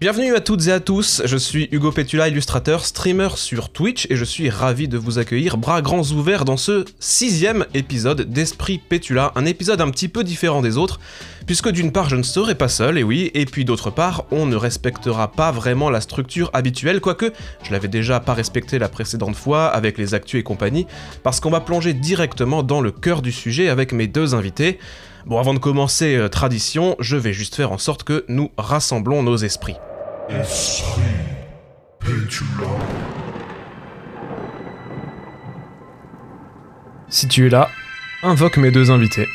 Bienvenue à toutes et à tous, je suis Hugo Petula, illustrateur, streamer sur Twitch et je suis ravi de vous accueillir bras grands ouverts dans ce sixième épisode d'Esprit Petula, un épisode un petit peu différent des autres, puisque d'une part je ne serai pas seul, et oui, et puis d'autre part on ne respectera pas vraiment la structure habituelle, quoique je l'avais déjà pas respecté la précédente fois avec les actus et compagnie, parce qu'on va plonger directement dans le cœur du sujet avec mes deux invités. Bon, avant de commencer, euh, tradition, je vais juste faire en sorte que nous rassemblons nos esprits. Si tu es là, invoque mes deux invités.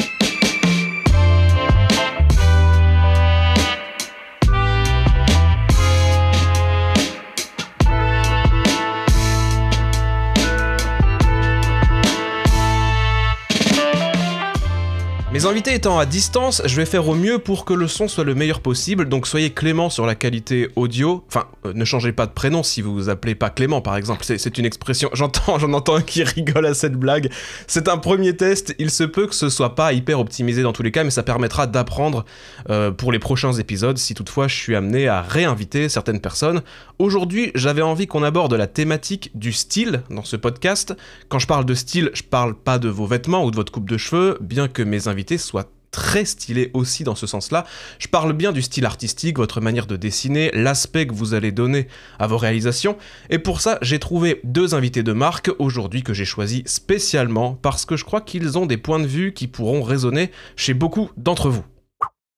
Mes invités étant à distance, je vais faire au mieux pour que le son soit le meilleur possible, donc soyez clément sur la qualité audio. Enfin, euh, ne changez pas de prénom si vous vous appelez pas Clément par exemple, c'est- une expression. J'entends, j'en entends un qui rigole à cette blague. C'est un premier test, il se peut que ce soit pas hyper optimisé dans tous les cas, mais ça permettra d'apprendre euh, pour les prochains épisodes si toutefois je suis amené à réinviter certaines personnes. Aujourd'hui, j'avais envie qu'on aborde la thématique du style dans ce podcast. Quand je parle de style, je parle pas de vos vêtements ou de votre coupe de cheveux, bien que mes invités soient très stylés aussi dans ce sens-là. Je parle bien du style artistique, votre manière de dessiner, l'aspect que vous allez donner à vos réalisations. Et pour ça, j'ai trouvé deux invités de marque aujourd'hui que j'ai choisis spécialement parce que je crois qu'ils ont des points de vue qui pourront résonner chez beaucoup d'entre vous.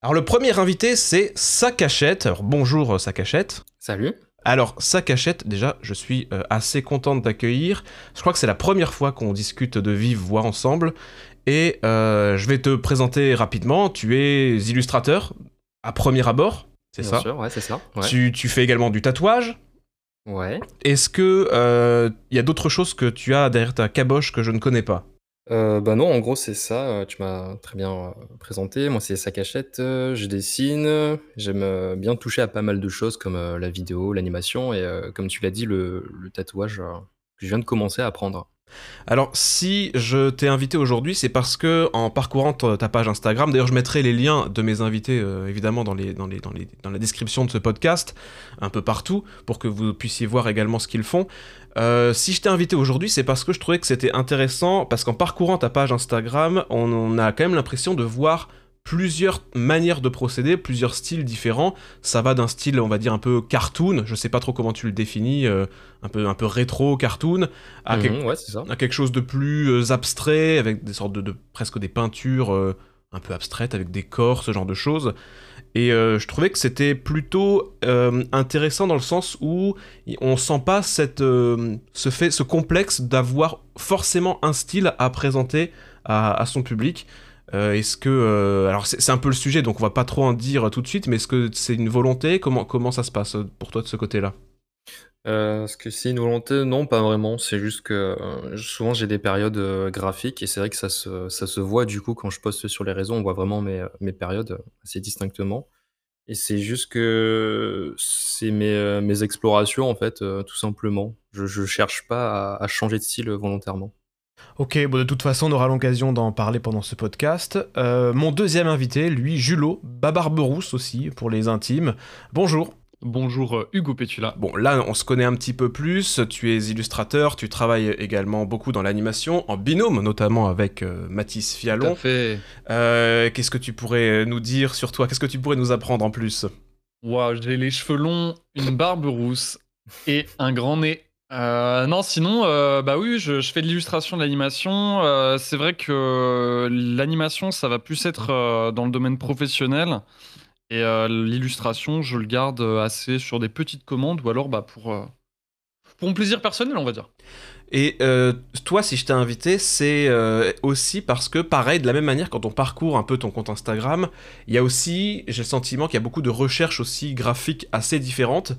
Alors le premier invité, c'est Sakachette. Alors bonjour euh, Sakachette. Salut. Alors, sa cachette, déjà, je suis euh, assez content de t'accueillir. Je crois que c'est la première fois qu'on discute de vive voix ensemble. Et euh, je vais te présenter rapidement. Tu es illustrateur à premier abord, c'est Bien ça sûr, ouais, c'est ça. Ouais. tu, tu fais également du tatouage. Ouais. Est-ce que euh, il y a d'autres choses que tu as derrière ta caboche que je ne connais pas? Euh, bah non, en gros, c'est ça. euh, Tu m'as très bien euh, présenté. Moi, c'est sa cachette. euh, je dessine. J'aime euh, bien toucher à pas mal de choses comme euh, la vidéo, l'animation et, euh, comme tu l'as dit, le, le tatouage euh, que je viens de commencer à apprendre. Alors, si je t'ai invité aujourd'hui, c'est parce que en parcourant ta page Instagram, d'ailleurs, je mettrai les liens de mes invités euh, évidemment dans, la description de ce podcast, un peu partout, pour que vous puissiez voir également ce qu'ils font. Euh, si je t'ai invité aujourd'hui, c'est parce que je trouvais que c'était intéressant, parce qu'en parcourant ta page Instagram, on a quand même l'impression de voir plusieurs manières de procéder, plusieurs styles différents. Ça va d'un style, on va dire, un peu cartoon, je sais pas trop comment tu le définis, euh, un, peu, un peu rétro cartoon, à quel- Mhm, ouais, c'est ça. à quelque chose de plus euh, abstrait, avec des sortes de, de- presque des peintures euh, un peu abstraites, avec des corps, ce genre de choses. Et euh, je trouvais que c'était plutôt intéressant dans le sens où on sent pas cette, ce, fait, ce complexe d'avoir forcément un style à présenter à, à son public. Euh, est-ce que euh, alors c'est un peu le sujet donc on va pas trop en dire tout de suite mais est-ce que c'est une volonté? Comment comment ça se passe euh, pour toi de ce côté-là? Est-ce que c'est une volonté? Non, pas vraiment. C'est juste que souvent j'ai des périodes graphiques et c'est vrai que ça se, ça se voit du coup quand je poste sur les réseaux. On voit vraiment mes, mes périodes assez distinctement. Et c'est juste que c'est mes, mes explorations en fait, tout simplement. Je, je cherche pas à, changer de style volontairement. Ok, bon de toute façon on aura l'occasion d'en parler pendant ce podcast. Euh, mon deuxième invité, lui, Julot, Babarberousse aussi, pour les intimes. Bonjour. Bonjour euh, Hugo Petula. Bon, là on se connaît un petit peu plus, tu es illustrateur, tu travailles également beaucoup dans l'animation, en binôme notamment avec euh, Mathis Tout à Fialon. fait. Euh, Qu'est-ce que tu pourrais nous dire sur toi? Qu'est-ce que tu pourrais nous apprendre en plus? Waouh, j'ai les cheveux longs, une barbe rousse et un grand nez. Euh, non, sinon, euh, bah oui, je, fais de l'illustration, de l'animation. Euh, c'est vrai que l'animation, ça va plus être dans le domaine professionnel. Et l'illustration, je le garde assez sur des petites commandes ou alors bah, pour, pour mon plaisir personnel, on va dire. Et euh, toi, si je t'ai invité, c'est euh, aussi parce que, pareil, de la même manière, quand on parcourt un peu ton compte Instagram, il y a aussi, j'ai le sentiment qu'il y a beaucoup de recherches aussi graphiques assez différentes.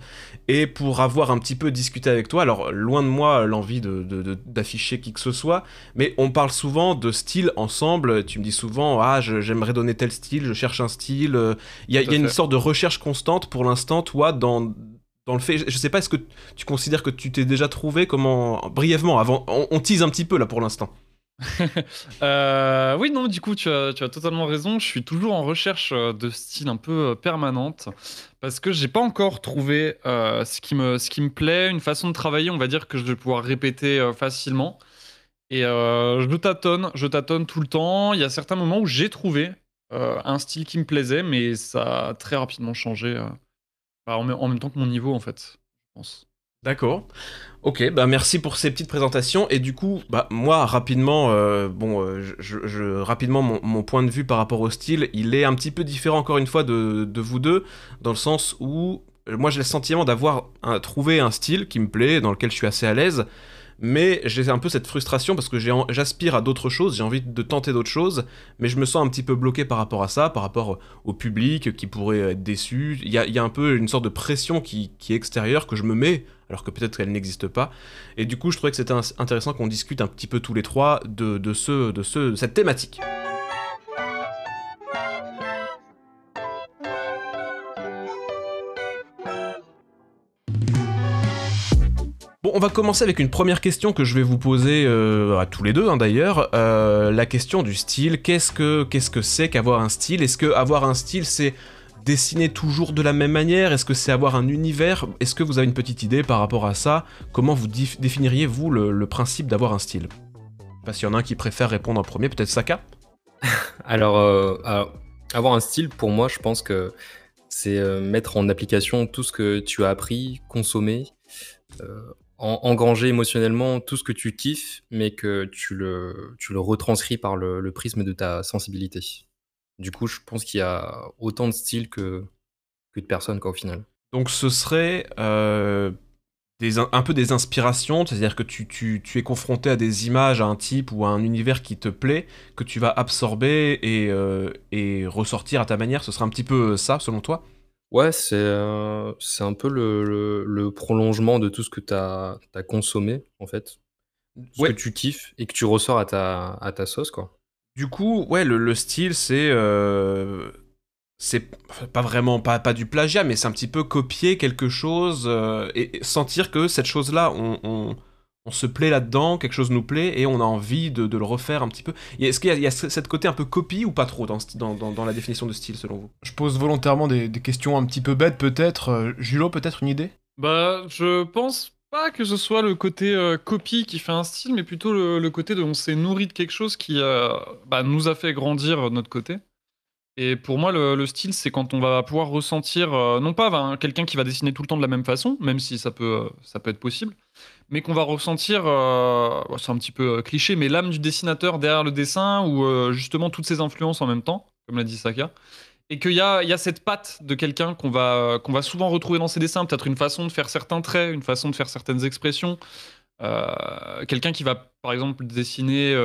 Et pour avoir un petit peu discuté avec toi, alors loin de moi l'envie de- de- de- d'afficher qui que ce soit, mais on parle souvent de style ensemble. Tu me dis souvent, ah, j'aimerais donner tel style, je cherche un style. euh, Il y a, Tout il y a à une sorte de recherche constante pour l'instant, toi, dans, dans le fait. Je je sais pas, est-ce que tu considères que tu t'es déjà trouvé comment brièvement avant on, tease un petit peu là pour l'instant Euh, oui, non, du coup, tu as, tu as totalement raison. Je suis toujours en recherche euh, de style un peu euh, permanente parce que j'ai pas encore trouvé ce qui me, ce qui me plaît, une façon de travailler, on va dire, que je vais pouvoir répéter facilement. Et je tâtonne, je tâtonne tout le temps. Il y a certains moments où j'ai trouvé un style qui me plaisait, mais ça a très rapidement changé bah, en, même- temps que mon niveau, en fait, je pense. D'accord. Ok, bah merci pour ces petites présentations. Et du coup, bah moi rapidement, euh, bon, euh, je, rapidement mon, mon point de vue par rapport au style, il est un petit peu différent encore une fois de, de vous deux, dans le sens où euh, moi j'ai le sentiment d'avoir trouvé un style qui me plaît, dans lequel je suis assez à l'aise, mais j'ai un peu cette frustration parce que j'aspire à d'autres choses, j'ai envie de tenter d'autres choses, mais je me sens un petit peu bloqué par rapport à ça, par rapport au public qui pourrait être déçu. Il y a, un peu une sorte de pression qui, est extérieure que je me mets alors que peut-être qu'elle n'existe pas. Et du coup, je trouvais que c'était intéressant qu'on discute un petit peu tous les trois de, de, ce, de, ce, de cette thématique. On va commencer avec une première question que je vais vous poser euh, à tous les deux hein, d'ailleurs. Euh, la question du style. Qu'est-ce que qu'est-ce que c'est qu'avoir un style? Est-ce que avoir un style c'est dessiner toujours de la même manière? Est-ce que c'est avoir un univers? Est-ce que vous avez une petite idée par rapport à ça? Comment vous dif- définiriez-vous le, principe d'avoir un style? Pas s'il y en a un qui préfère répondre en premier, peut-être Saka. Alors, euh, avoir un style, pour moi, je pense que c'est mettre en application tout ce que tu as appris, consommer, en- engranger émotionnellement tout ce que tu kiffes, mais que tu le, tu le retranscris par le, le prisme de ta sensibilité. Du coup, je pense qu'il y a autant de styles que, que de personnes, quoi, au final. Donc ce serait euh, des, un peu des inspirations, c'est-à-dire que tu, tu, tu es confronté à des images, à un type ou à un univers qui te plaît, que tu vas absorber et, euh, et ressortir à ta manière. Ce serait un petit peu ça, selon toi? Ouais, c'est euh, c'est un peu le, le- le prolongement de tout ce que tu as, consommé, en fait. Ce Ouais. que tu kiffes et que tu ressors à ta, à ta sauce, quoi. Du coup, ouais, le, le style, c'est. euh, c'est pas vraiment pas, pas du plagiat, mais c'est un petit peu copier quelque chose euh, et, et sentir que cette chose-là, on, on- on se plaît là-dedans, quelque chose nous plaît et on a envie de, de le refaire un petit peu. Est-ce qu'il y a, y cette côté un peu copie ou pas trop dans, ce- dans, dans- dans la définition de style selon vous? Je pose volontairement des, des questions un petit peu bêtes, peut-être. Euh, Julo, peut-être une idée? Bah, je pense pas que ce soit le côté euh, copie qui fait un style, mais plutôt le, le côté de on s'est nourri de quelque chose qui euh, bah, nous a fait grandir de notre côté. Et pour moi, le, le style, c'est quand on va pouvoir ressentir, euh, non pas ben, quelqu'un qui va dessiner tout le temps de la même façon, même si ça peut, euh, ça peut être possible, mais qu'on va ressentir, euh, c'est un petit peu euh, cliché, mais l'âme du dessinateur derrière le dessin, ou euh, justement toutes ses influences en même temps, comme l'a dit Saka. Et qu'il y y a cette patte de quelqu'un qu'on va, qu'on va souvent retrouver dans ses dessins, peut-être une façon de faire certains traits, une façon de faire certaines expressions. Quelqu'un qui va, par exemple, dessiner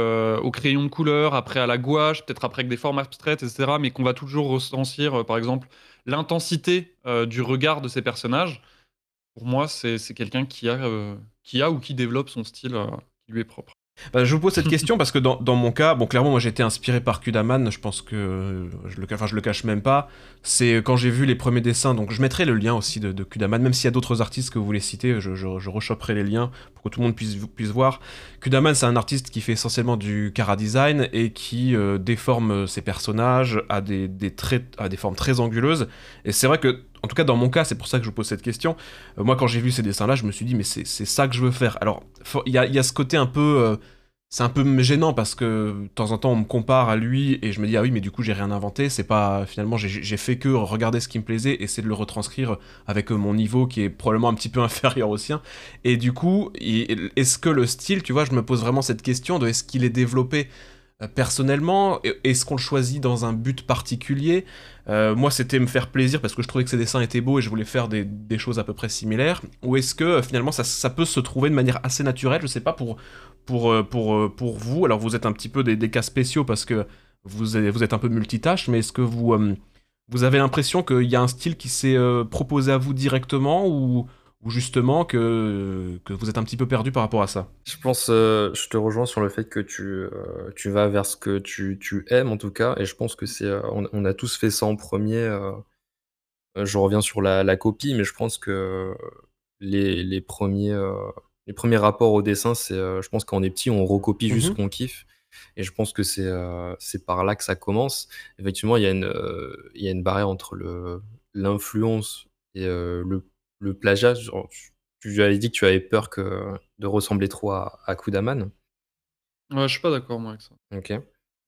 au crayon de couleur, après à la gouache, peut-être après avec des formes abstraites, etc., mais qu'on va toujours ressentir, par exemple, l'intensité du regard de ces personnages. Pour moi, c'est quelqu'un qui, a, qui a ou qui développe son style euh, qui lui est propre. Bah, je vous pose cette question parce que dans, dans mon cas, bon clairement moi j'ai été inspiré par Kudaman, je pense que euh, je le, enfin, je le cache même pas. C'est quand j'ai vu les premiers dessins, donc je mettrai le lien aussi de, de Kudaman, même s'il y a d'autres artistes que vous voulez citer, je, je, je rechopperai les liens pour que tout le monde puisse, puisse voir. Kudaman c'est un artiste qui fait essentiellement du cara design et qui euh, déforme ses personnages à des, des traits, à des formes très anguleuses. Et c'est vrai que en tout cas, dans mon cas, c'est pour ça que je vous pose cette question. Euh, moi, quand j'ai vu ces dessins-là, je me suis dit, mais c'est ça que je veux faire. Alors, il y a, y a ce côté un peu. euh, c'est un peu gênant parce que de temps en temps, on me compare à lui et je me dis, ah oui, mais du coup, j'ai rien inventé. C'est pas. Finalement, j'ai fait que regarder ce qui me plaisait, essayer de le retranscrire avec euh, mon niveau qui est probablement un petit peu inférieur au sien. Et du coup, est-ce que le style, tu vois, je me pose vraiment cette question de est-ce qu'il est développé? Personnellement Est-ce qu'on le choisit dans un but particulier? Euh, moi, c'était me faire plaisir parce que je trouvais que ces dessins étaient beaux et je voulais faire des, choses à peu près similaires. Ou est-ce que euh, finalement ça, peut se trouver de manière assez naturelle? Je sais pas pour, pour, euh, euh, vous. Alors, vous êtes un petit peu des, cas spéciaux parce que vous êtes, un peu multitâche, mais est-ce que vous, euh, avez l'impression qu'il y a un style qui s'est euh, proposé à vous directement ou, ou justement que, que vous êtes un petit peu perdu par rapport à ça Je pense, euh, je te rejoins sur le fait que tu, euh, tu vas vers ce que tu, tu aimes en tout cas, et je pense que c'est, euh, on, on a tous fait ça en premier. je reviens sur la, la copie, mais je pense que les, les premiers, les premiers rapports au dessin, c'est, je pense quand on est petit, on recopie juste Mhm. ce qu'on kiffe, Et je pense que c'est c'est par là que ça commence. Effectivement, il y a une, il y a une barrière entre le, l'influence et le, le plagiat. Genre, tu, tu avais dit que tu avais peur que, de ressembler trop à, à Kudaman. Ouais, je suis pas d'accord moi avec ça. Ok.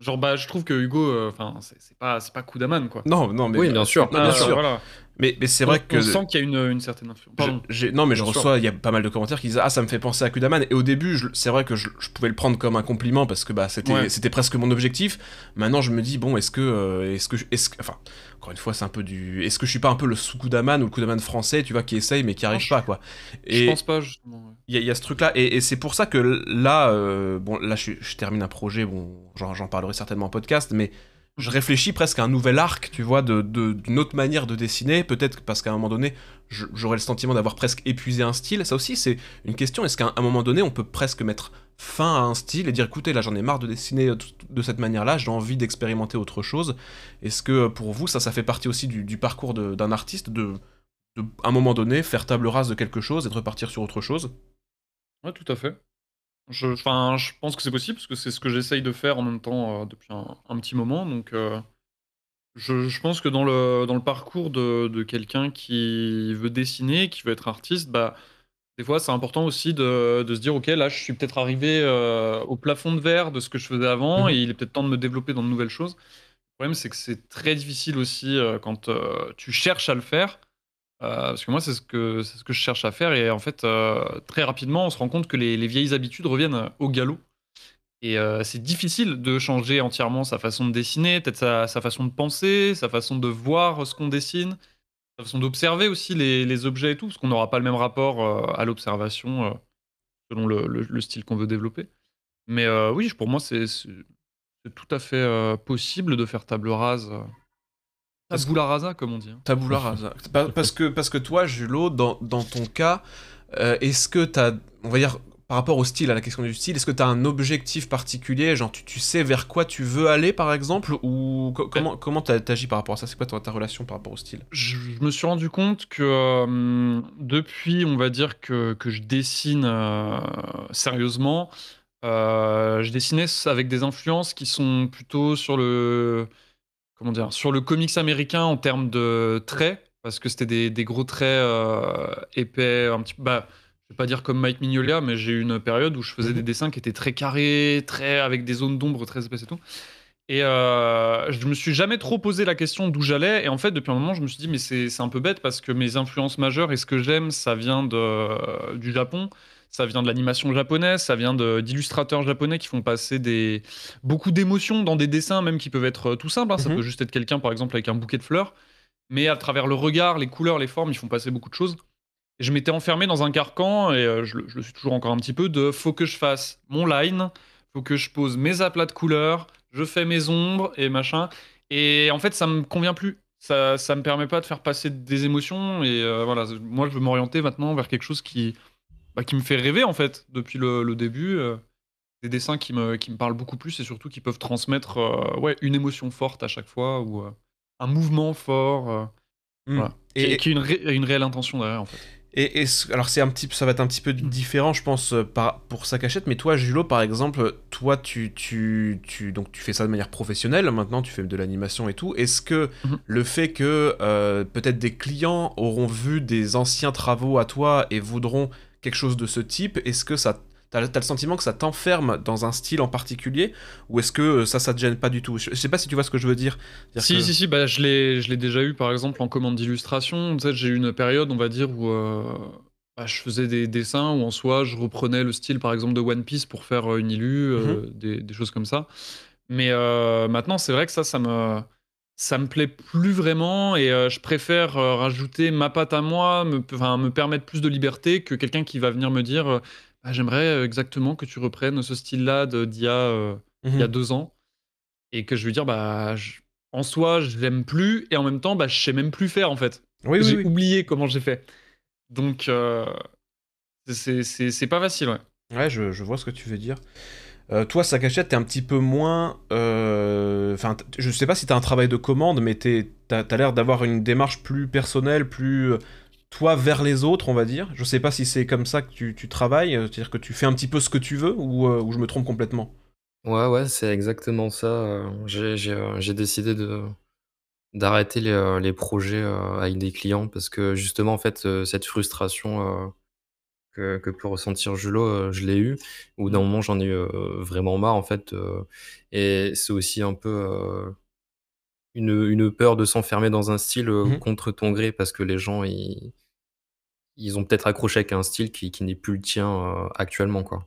Genre, bah, je trouve que Hugo, euh, enfin, c'est c'est pas, c'est pas Kudaman, quoi. Non, non, mais Oui, bien sûr. Bien sûr. voilà. Mais, mais c'est vrai On- que On sent qu'il y a une, une certaine influence. Pardon. Non, mais je Bien reçois, il y a pas mal de commentaires qui disent Ah, ça me fait penser à Kudaman. Et au début, c'est vrai que je, je pouvais le prendre comme un compliment parce que bah, c'était Ouais. c'était presque mon objectif. Maintenant, je me dis Bon, est-ce que. euh, est-ce que, est-ce que- Enfin, encore une fois, c'est un peu du. Est-ce que je suis pas un peu le sous-Kudaman ou le Kudaman français, tu vois, qui essaye mais qui arrive je- pas, quoi. Je pense pas, justement. ouais. il y, a- il y a ce truc-là. Et, et c'est pour ça que là, euh, bon, là, je, je termine un projet, bon, j'en parlerai certainement en podcast, mais je réfléchis presque à un nouvel arc, tu vois, de- de- d'une autre manière de dessiner. Peut-être parce qu'à un moment donné, j'aurais le sentiment d'avoir presque épuisé un style. Ça aussi, c'est une question. Est-ce qu'à un moment donné, on peut presque mettre fin à un style et dire, écoutez, là, j'en ai marre de dessiner de, de cette manière-là, j'ai envie d'expérimenter autre chose. Est-ce que pour vous, ça, ça fait partie aussi du, parcours d'un artiste de, à un moment donné, faire table rase de quelque chose et de repartir sur autre chose? Ouais, tout à fait. Je, je pense que c'est possible parce que c'est ce que j'essaye de faire en même temps euh, depuis un, petit moment. Donc, euh, je, je pense que dans le, dans le parcours de, de quelqu'un qui veut dessiner, qui veut être artiste, bah, des fois, c'est important aussi de, de se dire Ok, là, je suis peut-être arrivé euh, au plafond de verre de ce que je faisais avant Mhm. et il est peut-être temps de me développer dans de nouvelles choses. Le problème, c'est que c'est très difficile aussi euh, quand euh, tu cherches à le faire. Parce que moi, c'est ce que, c'est ce que je cherche à faire. Et en fait, très rapidement, on se rend compte que les, les vieilles habitudes reviennent au galop. Et c'est difficile de changer entièrement sa façon de dessiner, peut-être sa, sa façon de penser, sa façon de voir ce qu'on dessine, façon d'observer aussi les, les objets et tout, parce qu'on n'aura pas le même rapport euh, à l'observation euh, selon le, le- le style qu'on veut développer. Mais euh, oui, pour moi, c'est tout à fait euh, possible de faire table rase. Tabula rasa, comme on dit. hein. Tabula rasa. Pa- parce, que, parce que toi, Julo, dans, dans ton cas, euh, est-ce que tu as, on va dire, par rapport au style, à la question du style, est-ce que tu as un objectif particulier Genre, tu, tu sais vers quoi tu veux aller, par exemple Ou co- comment comment t'agis par rapport à ça? C'est quoi ta, ta relation par rapport au style? Je, je me suis rendu compte que euh, depuis, on va dire que, que je dessine euh, sérieusement, euh, je dessinais avec des influences qui sont plutôt sur le comment dire, sur le comics américain en termes de traits, parce que c'était des, des gros traits épais, un petit peu. Bah, je vais pas dire comme Mike Mignola, mais j'ai eu une période où je faisais Mhm. des dessins qui étaient très carrés, très avec des zones d'ombre très épaisses et tout. Et euh, je me suis jamais trop posé la question d'où j'allais. Et en fait, depuis un moment, je me suis dit, mais c'est un peu bête parce que mes influences majeures et ce que j'aime, ça vient de, du Japon. Ça vient de l'animation japonaise, ça vient d'illustrateurs japonais qui font passer des, beaucoup d'émotions dans des dessins, même qui peuvent être euh, tout simples. hein. Ça Mhm. peut juste être quelqu'un, par exemple, avec un bouquet de fleurs. Mais à travers le regard, les couleurs, les formes, ils font passer beaucoup de choses. Je m'étais enfermé dans un carcan, et euh, je, le- je le suis toujours encore un petit peu, de faut que je fasse mon line, faut que je pose mes aplats de couleurs, je fais mes ombres et machin. Et en fait, ça me convient plus. Ça, ça me permet pas de faire passer des émotions. Et euh, voilà, moi, je veux m'orienter maintenant vers quelque chose qui, bah, qui me fait rêver, en fait, depuis le, le début. euh, des dessins qui me, qui me parlent beaucoup plus et surtout qui peuvent transmettre ouais, une émotion forte à chaque fois ou un mouvement fort. euh, voilà. Et- qui, et- qui a une, ré- une réelle intention derrière, en fait. Et, alors c'est un petit, ça va être un petit peu différent, je pense, euh, par, pour sa cachette. Mais toi, Julo, par exemple, toi, tu, tu, tu, donc tu fais ça de manière professionnelle. Maintenant, tu fais de l'animation et tout. Est-ce que Mhm. le fait que euh, peut-être des clients auront vu des anciens travaux à toi et voudront quelque chose de ce type, est-ce que ça, t'as, le sentiment que ça t'enferme dans un style en particulier, ou est-ce que euh, ça, ça te gêne pas du tout? Je, je sais pas si tu vois ce que je veux dire. C'est-à-dire Si, que- si, si, bah, je l'ai déjà eu par exemple en commande d'illustration. J'ai eu une période, on va dire, où euh, bah, je faisais des dessins où en soi je reprenais le style par exemple de One Piece pour faire euh, une illu, euh, des, des choses comme ça. Mais euh, maintenant, c'est vrai que ça, ça me, ça me plaît plus vraiment et euh, je préfère rajouter ma patte à moi, me, permettre plus de liberté que quelqu'un qui va venir me dire Ah, J'aimerais exactement que tu reprennes ce style-là de- d'il y a. euh, il y a Mhm. deux ans et que je lui dire bah en soi je l'aime plus et en même temps bah je sais même plus faire en fait Oui, oui, j'ai oui. oublié comment j'ai fait donc euh, c'est- c'est c'est pas facile ouais Ouais, je, je vois ce que tu veux dire. Euh, toi, Sakachette, t'es un petit peu moins. euh, Enfin, t- je sais pas si t'as un travail de commande, mais t'as as, l'air d'avoir une démarche plus personnelle, plus. euh, toi vers les autres, on va dire. Je sais pas si c'est comme ça que tu, tu travailles, euh, c'est-à-dire que tu fais un petit peu ce que tu veux, ou, euh, ou je me trompe complètement? Ouais, ouais, c'est exactement ça, heu, j'ai j'ai, décidé de d'arrêter les, les projets, avec des clients parce que justement, en fait, cette frustration, que que peut ressentir Julot, heu, je l'ai eu. Bout d'un moment, j'en ai eu, vraiment marre, en fait, et c'est aussi un peu, une, une peur de s'enfermer dans un style, Mmh contre ton gré parce que les gens, ils ils ont peut-être accroché avec un style qui qui n'est plus le tien, heu, actuellement, quoi.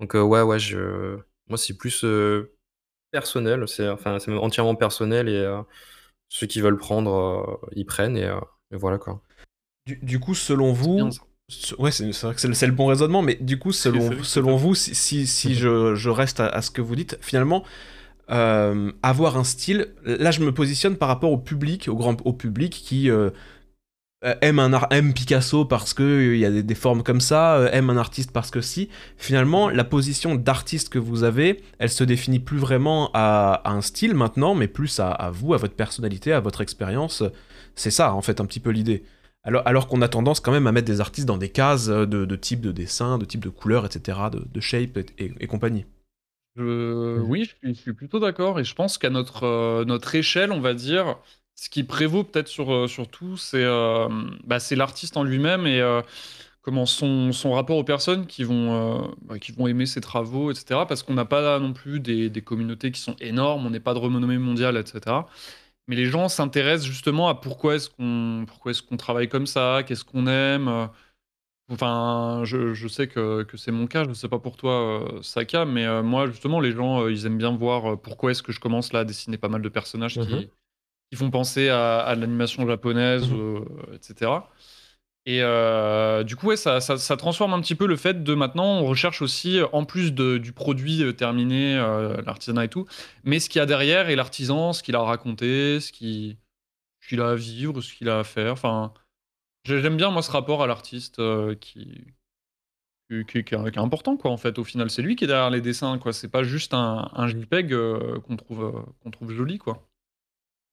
Donc, heu, ouais, ouais, je moi, c'est plus, heu, personnel, c'est enfin, c'est entièrement personnel et ceux qui veulent prendre, ils prennent et voilà, quoi. Du, du coup, selon vous, ouais, c'est vrai que c'est le, bon raisonnement, mais du coup, selon, vrai vous, si, si, si je, je reste à, à ce que vous dites, finalement, euh, avoir un style, là, je me positionne par rapport au public, au grand au public qui euh, aime un art, aime Picasso parce que euh, y a des, formes comme ça, euh, aime un artiste parce que si. Finalement, la position d'artiste que vous avez, elle se définit plus vraiment à, un style maintenant, mais plus à, vous, à votre personnalité, à votre expérience. C'est ça, en fait, un petit peu l'idée. Alors, alors qu'on a tendance quand même à mettre des artistes dans des cases de, type de dessin, de type de couleur, etc., de, shape et, compagnie. Je- Oui, je suis, plutôt d'accord et je pense qu'à notre, euh, notre échelle, on va dire, ce qui prévaut peut-être sur, euh, tout, c'est euh, bah, c'est l'artiste en lui-même et euh, comment son, rapport aux personnes qui vont, bah, aimer ses travaux, etc. Parce qu'on n'a pas non plus des, communautés qui sont énormes, on n'est pas de renommée mondiale, etc. Mais les gens s'intéressent justement à pourquoi est-ce qu'on travaille comme ça, qu'est-ce qu'on aime. Enfin, je, sais que, c'est mon cas, je ne sais pas pour toi, Saka, mais moi, justement, les gens, ils aiment bien voir pourquoi est-ce que je commence là à dessiner pas mal de personnages qui, qui font penser à, à l'animation japonaise, Mhm. euh, etc. Et euh, du coup, ouais, ça, ça, ça transforme un petit peu le fait de maintenant, on recherche aussi, euh, en plus de- du produit euh, terminé, euh, l'artisanat et tout, mais ce qu'il y a derrière et l'artisan, ce qu'il a à raconter, ce qui- ce qu'il a à vivre, ce qu'il a à faire. Enfin, j'ai- j'aime bien, moi, ce rapport à l'artiste euh, qui, qui, qui- qui est important, quoi, en fait. Au final, c'est lui qui est derrière les dessins, quoi. C'est pas juste un, un JPEG euh, qu'on trouve, euh, qu'on trouve joli, quoi.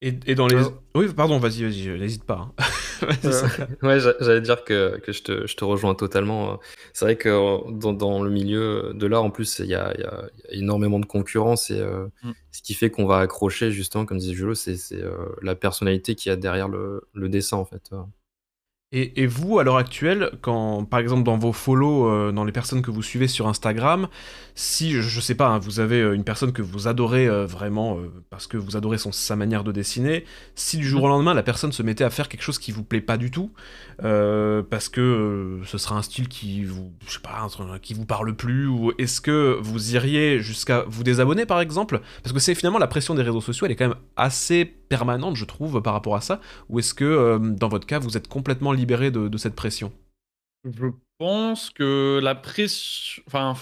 Et, et dans les... Ouais. Oui, pardon, vas-y, vas-y, n'hésite pas. hein. Ouais, j'a- j'allais dire que, que je, te, je te rejoins totalement. euh. C'est vrai que euh, dans, dans le milieu de l'art, en plus, il y a, il y a- il y a énormément de concurrence et euh, Mm. ce qui fait qu'on va accrocher, justement, comme disait Julo, c'est c'est, euh, la personnalité qu'il y a derrière le, le dessin, en fait. Et, vous, à l'heure actuelle, quand, par exemple, dans vos follow, euh, dans les personnes que vous suivez sur Instagram, si, je, je sais pas, hein, vous avez euh, une personne que vous adorez euh, vraiment parce que vous adorez son, sa manière de dessiner, si du jour au lendemain, la personne se mettait à faire quelque chose qui vous plaît pas du tout, parce que ce sera un style qui vous, je sais pas, truc qui vous parle plus, ou est-ce que vous iriez jusqu'à vous désabonner, par exemple? Parce que c'est finalement la pression des réseaux sociaux, elle est quand même assez permanente, je trouve, par rapport à ça. Ou est-ce que, dans votre cas, vous êtes complètement libéré de, de cette pression Je pense que la pression. Enfin,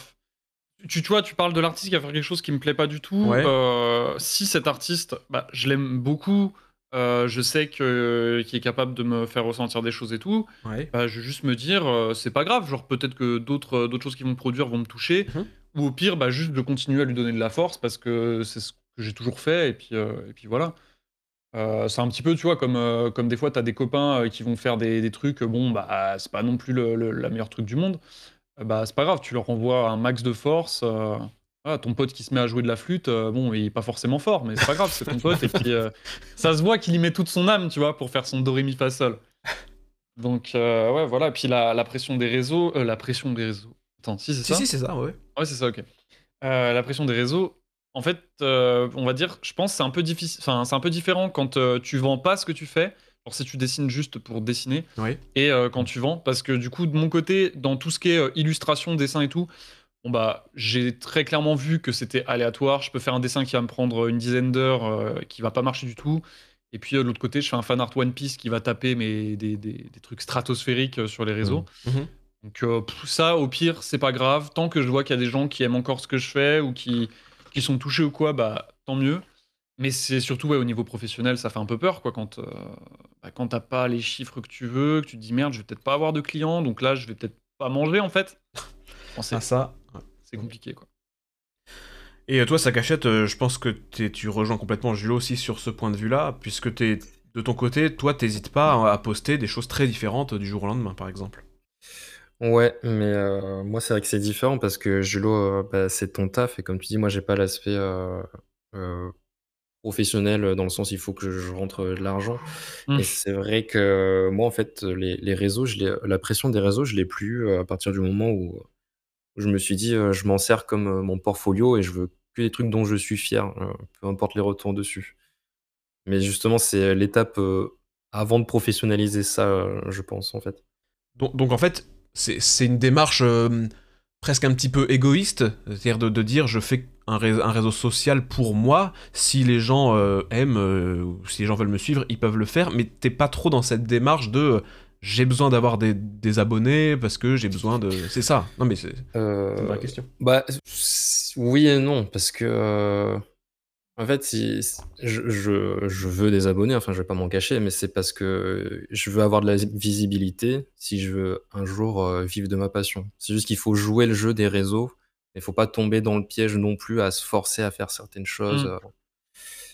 tu, tu vois, tu parles de l'artiste qui va faire quelque chose qui me plaît pas du tout. Ouais. Euh, si cet artiste, bah, je l'aime beaucoup, euh, je sais que qu'il est capable de me faire ressentir des choses et tout. Ouais. Bah, je vais juste me dire, euh, c'est pas grave. Genre, peut-être que d'autres d'autres choses qu'ils vont produire vont me toucher. Mhm. Ou au pire, bah, juste de continuer à lui donner de la force parce que c'est ce que j'ai toujours fait. Et puis, et puis voilà. Euh, c'est un petit peu, tu vois, comme, euh, comme des fois, tu as des copains euh, qui vont faire des, des trucs, bon, bah, c'est pas non plus le, le- la meilleure truc du monde. Bah, c'est pas grave, tu leur envoies un max de force. voilà, ton pote qui se met à jouer de la flûte, bon, il est pas forcément fort, mais c'est pas grave, c'est ton pote. Et puis, ça se voit qu'il y met toute son âme, tu vois, pour faire son do, ré, mi, fa, sol. Donc, ouais, voilà. Et puis, la, la pression des réseaux. la pression des réseaux. Attends, si, c'est Si, ça? si, c'est ça, ouais. Ouais, c'est ça, ok. La pression des réseaux, en fait, euh, on va dire, je pense que c'est un peu difficile, enfin, c'est un peu différent quand euh, tu vends pas ce que tu fais. Alors si tu dessines juste pour dessiner, Oui. et euh, quand tu vends, parce que du coup, de mon côté, dans tout ce qui est euh, illustration, dessin et tout, bon bah, j'ai très clairement vu que c'était aléatoire. Je peux faire un dessin qui va me prendre une dizaine d'heures, qui va pas marcher du tout. Et puis de l'autre côté, je fais un fan art One Piece qui va taper mais des, des- des trucs stratosphériques sur les réseaux. Mhm. Donc euh, pff, ça, au pire, c'est pas grave. Tant que je vois qu'il y a des gens qui aiment encore ce que je fais ou qui, qui sont touchés ou quoi, bah tant mieux. Mais c'est surtout ouais, au niveau professionnel, ça fait un peu peur quoi, quand, euh, bah, quand t'as pas les chiffres que tu veux, que tu te dis merde, je vais peut-être pas avoir de clients, donc là je vais peut-être pas manger en fait. C'est Ah, ça. c'est compliqué quoi. Et euh, toi, ça cachette, euh, je pense que t'es- tu rejoins complètement Julo aussi sur ce point de vue-là, puisque t'es, de ton côté, toi, t'hésites pas à, à poster des choses très différentes du jour au lendemain, par exemple. Ouais, mais euh, moi, c'est vrai que c'est différent parce que Julo, euh, bah, c'est ton taf et comme tu dis, moi, j'ai pas l'aspect euh, euh, professionnel dans le sens il faut que je rentre de l'argent. Mm. Et c'est vrai que moi, en fait, les, les réseaux, je la pression des réseaux, je l'ai plus euh, à partir du moment où, où je me suis dit, euh, je m'en sers comme euh, mon portfolio et je veux que des trucs dont je suis fier, euh, peu importe les retours dessus. Mais justement, c'est l'étape euh, avant de professionnaliser ça, euh, je pense, en fait. Donc, donc en fait, c'est c'est une démarche euh, presque un petit peu égoïste, c'est-à-dire de, de dire je fais un, ré- un réseau social pour moi, si les gens euh, aiment, euh, ou si les gens veulent me suivre, ils peuvent le faire, mais t'es pas trop dans cette démarche de j'ai besoin d'avoir des, des abonnés parce que j'ai besoin de... C'est ça, non mais c'est Euh, une vraie question. Bah, oui et non, parce que en fait, si, je, je, je veux des abonnés, enfin, je vais pas m'en cacher, mais c'est parce que je veux avoir de la visibilité si je veux un jour euh, vivre de ma passion. C'est juste qu'il faut jouer le jeu des réseaux, il faut pas tomber dans le piège non plus à se forcer à faire certaines choses. Mm. euh.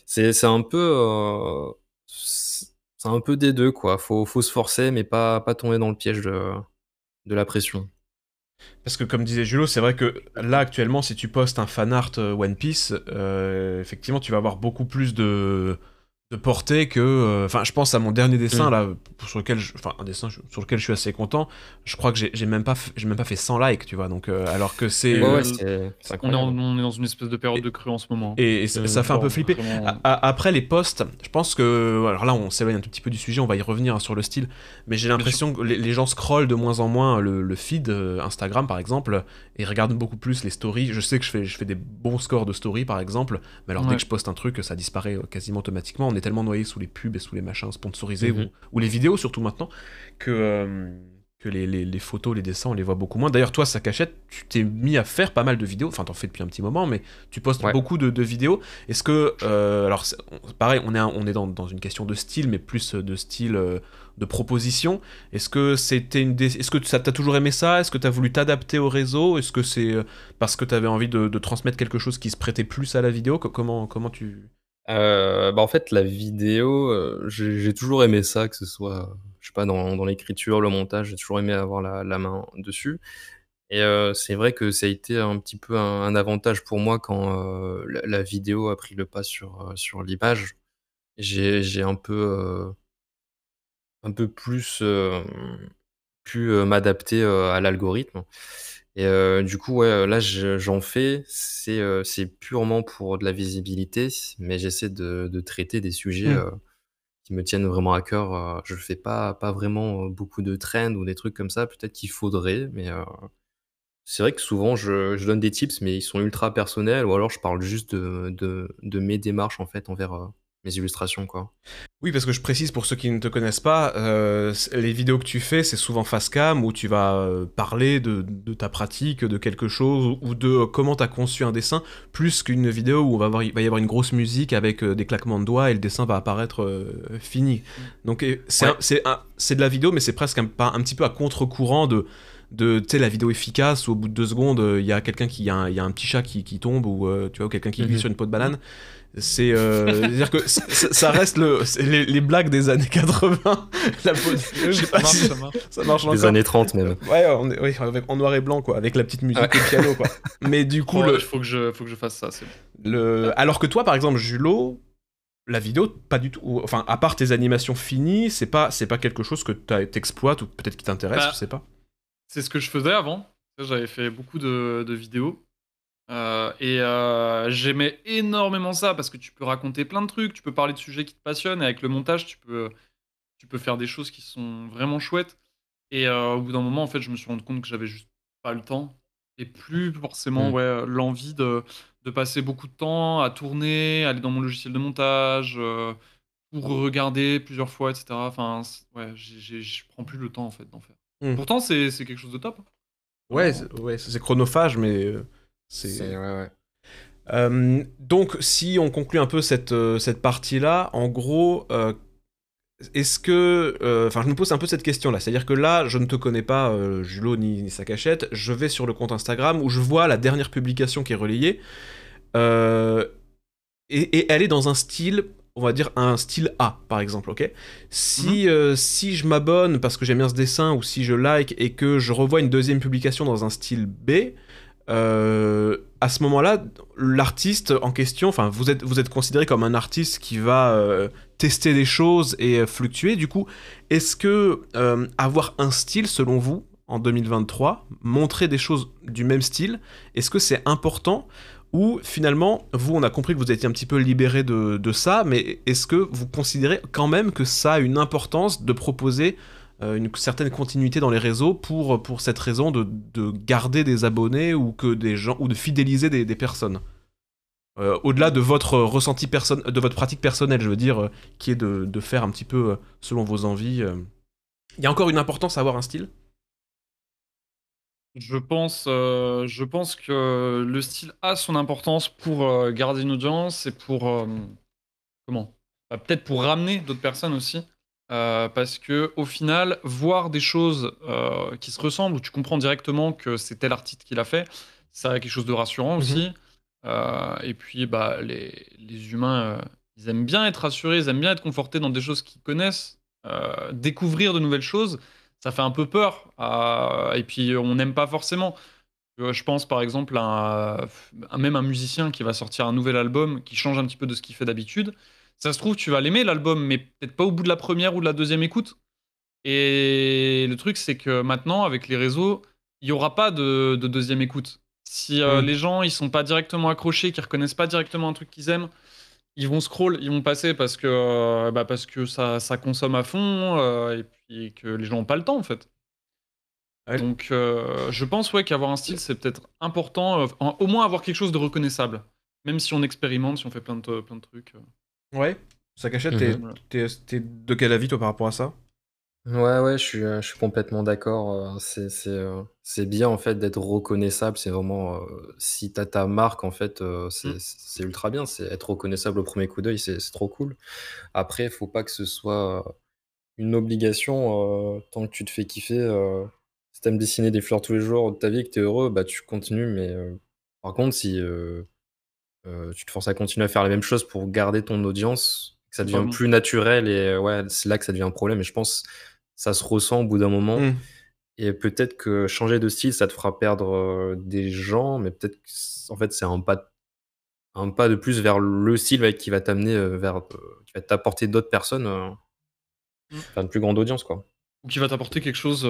C'est, un peu, euh, c'est c'est un peu des deux, quoi. Faut, faut se forcer, mais pas, pas tomber dans le piège de, de la pression. Parce que comme disait Julo, c'est vrai que là actuellement, si tu postes un fan art euh, One Piece, euh, effectivement, tu vas avoir beaucoup plus de, de portée que. euh, Enfin, je pense à mon dernier dessin Mm. là, sur lequel, je- enfin un dessin je- sur lequel je suis assez content. Je crois que j'ai même pas, même pas fait 100 likes, tu vois. Donc, euh, alors que c'est. Ouais, euh, ouais, c'est c'est On on est dans une espèce de période de crue en ce moment. Et, et ça, Euh, ça fait un peu flipper. vraiment- A- a- Après les posts, je pense que. Alors là, on s'éloigne un tout petit peu du sujet, on va y revenir hein, sur le style. Mais j'ai l'impression que les, les gens scrollent de moins en moins le, le feed euh, Instagram, par exemple, et regardent beaucoup plus les stories. Je sais que je fais, je fais des bons scores de stories, par exemple, mais alors dès que je poste un truc, ça disparaît quasiment automatiquement. On est tellement noyé sous les pubs et sous les machins sponsorisés, Mhm. ou, ou les vidéos surtout maintenant, que. euh, que les, les- les photos, les dessins, on les voit beaucoup moins. D'ailleurs, toi, ça cachette, tu t'es mis à faire pas mal de vidéos. Enfin, t'en fais depuis un petit moment, mais tu postes Ouais. beaucoup de, de vidéos. Est-ce que, euh, alors pareil, on est, un- on est dans, dans une question de style, mais plus de style euh, de proposition. Est-ce que c'était une, est-ce que ça t'as toujours aimé ça? Est-ce que t'as voulu t'adapter au réseau? Est-ce que c'est euh, parce que t'avais envie de, de transmettre quelque chose qui se prêtait plus à la vidéo? Co- Comment, comment tu Euh, bah en fait, la vidéo, euh, j'ai toujours aimé ça, que ce soit, je sais pas, dans, l'écriture, le montage, j'ai toujours aimé avoir la, main dessus. Et euh, c'est vrai que ça a été un petit peu un, avantage pour moi quand euh, la, vidéo a pris le pas sur, euh, sur l'image. J'ai un peu, euh, un peu plus euh, pu euh, m'adapter euh, à l'algorithme. Et euh, du coup, ouais, là, je- j'en fais. C'est euh, purement pour de la visibilité, mais j'essaie de, de traiter des sujets Mm. euh, qui me tiennent vraiment à cœur. Euh, je fais pas, pas vraiment beaucoup de trends ou des trucs comme ça. Peut-être qu'il faudrait, mais c'est vrai que souvent, je, je donne des tips, mais ils sont ultra personnels, ou alors je parle juste de, de, de mes démarches, en fait, envers mes illustrations, quoi. Oui, parce que je précise pour ceux qui ne te connaissent pas, euh, les vidéos que tu fais, c'est souvent face cam où tu vas euh, parler de, de ta pratique, de quelque chose, ou de euh, comment tu as conçu un dessin, plus qu'une vidéo où on va avoir, il va y avoir une grosse musique avec des claquements de doigts et le dessin va apparaître euh, fini. Donc c'est Ouais. de la vidéo, mais c'est presque un, petit peu à contre-courant de de tu sais la vidéo efficace où au bout de deux secondes il y a quelqu'un qui il y, a un- il y a un petit chat qui, qui tombe ou euh, tu vois quelqu'un qui glisse Mhm. sur une peau de banane c'est euh, dire que ça reste le les, les blagues des années 80 la je sais ça marche, si ça marche. ça marche Des encore années 30 même. ouais on est, oui, avec- en noir et blanc quoi avec la petite musique au piano quoi mais du coup Faut, le, faut, que je, faut que je fasse ça. c'est bon. le alors que toi par exemple Julo la vidéo pas du tout ou- enfin à part tes animations finies c'est pas c'est pas quelque chose que t'as- t'exploites ou peut-être qui t'intéresse Bah, je sais pas C'est ce que je faisais avant. J'avais fait beaucoup de, de vidéos. Euh, et euh, j'aimais énormément ça parce que tu peux raconter plein de trucs, tu peux parler de sujets qui te passionnent et avec le montage, tu peux, tu peux faire des choses qui sont vraiment chouettes. Et euh, au bout d'un moment, en fait, je me suis rendu compte que j'avais juste pas le temps et plus forcément Mm. ouais, l'envie de, de passer beaucoup de temps à tourner, aller dans mon logiciel de montage, euh, pour regarder plusieurs fois, etc. Enfin, ouais, je prends plus le temps en fait d'en faire. Mm. Pourtant, c'est c'est quelque chose de top. hein. ouais ouais c'est chronophage mais euh, c'est C'est ouais, ouais. Euh, donc, si on conclut un peu cette, euh, cette partie-là, en gros, euh, est-ce que. euh, Enfin, je me pose un peu cette question-là. C'est-à-dire que là, je ne te connais pas, Julo ni, ni sa cachette. Je vais sur le compte Instagram où je vois la dernière publication qui est relayée. Et, et elle est dans un style on va dire un style A par exemple, ok? Si euh, si je m'abonne parce que j'aime bien ce dessin ou si je like et que je revois une deuxième publication dans un style B, euh, à ce moment-là, l'artiste en question, enfin vous êtes vous êtes considéré comme un artiste qui va euh, tester des choses et euh, fluctuer. Du coup, est-ce que avoir un style selon vous en 2023, montrer des choses du même style, est-ce que c'est important ou finalement, vous, on a compris que vous étiez un petit peu libéré de, de ça, mais est-ce que vous considérez quand même que ça a une importance de proposer une certaine continuité dans les réseaux pour, pour cette raison de, de garder des abonnés ou que des gens ou de fidéliser des, personnes Euh, Au-delà de votre ressenti de votre pratique personnelle, je veux dire, euh, qui est de, de faire un petit peu euh, selon vos envies. euh. Il y a encore une importance à avoir un style? Je pense, euh, je pense que le style a son importance pour euh, garder une audience et pour euh, comment? Bah, Peut-être pour ramener d'autres personnes aussi, Euh, parce que au final, voir des choses euh, qui se ressemblent où tu comprends directement que c'est tel artiste qui l'a fait, ça a quelque chose de rassurant Mhm. aussi. Euh, et puis, bah, les, les humains, ils aiment bien être rassurés, ils aiment bien être confortés dans des choses qu'ils connaissent, découvrir de nouvelles choses ça fait un peu peur. et puis, on n'aime pas forcément. Je pense par exemple à, un- à même un musicien qui va sortir un nouvel album qui change un petit peu de ce qu'il fait d'habitude. Ça se trouve, tu vas l'aimer l'album, mais peut-être pas au bout de la première ou de la deuxième écoute. Et le truc, c'est que maintenant, avec les réseaux, il n'y aura pas de, de deuxième écoute. Si euh, Mm. les gens ils sont pas directement accrochés, qu'ils reconnaissent pas directement un truc qu'ils aiment, ils vont scroll, ils vont passer parce que, euh, bah parce que ça, ça consomme à fond euh, et puis que les gens n'ont pas le temps en fait. Ouais. Donc je pense ouais, qu'avoir un style c'est peut-être important, en- au moins avoir quelque chose de reconnaissable. Même si on expérimente, si on fait plein de, plein de trucs. Ouais. Ça cachette, t'es, Mhm. t'es- de quel avis toi par rapport à ça? Ouais, ouais, je suis, euh, je suis complètement d'accord. euh, C'est, c'est, euh, c'est bien en fait d'être reconnaissable. C'est vraiment, si t'as ta marque en fait, c'est, Mm. c'est ultra bien. C'est être reconnaissable au premier coup d'œil, c'est, trop cool. Après, faut pas que ce soit une obligation. euh, tant que tu te fais kiffer, euh, si t'aimes dessiner des fleurs tous les jours de ta vie que t'es heureux, bah tu continues. Mais euh, par contre, si euh, tu te forces à continuer à faire les mêmes choses pour garder ton audience, que ça devient plus naturel et euh, ouais, c'est là que ça devient un problème. Et je pense ça se ressent au bout d'un moment. Mm. Et peut-être que changer de style, ça te fera perdre euh, des gens, mais peut-être que en fait c'est un pas, un pas de plus vers le style qui va t'amener vers, qui va t'apporter d'autres personnes, une plus grande audience quoi. Ou qui va t'apporter quelque chose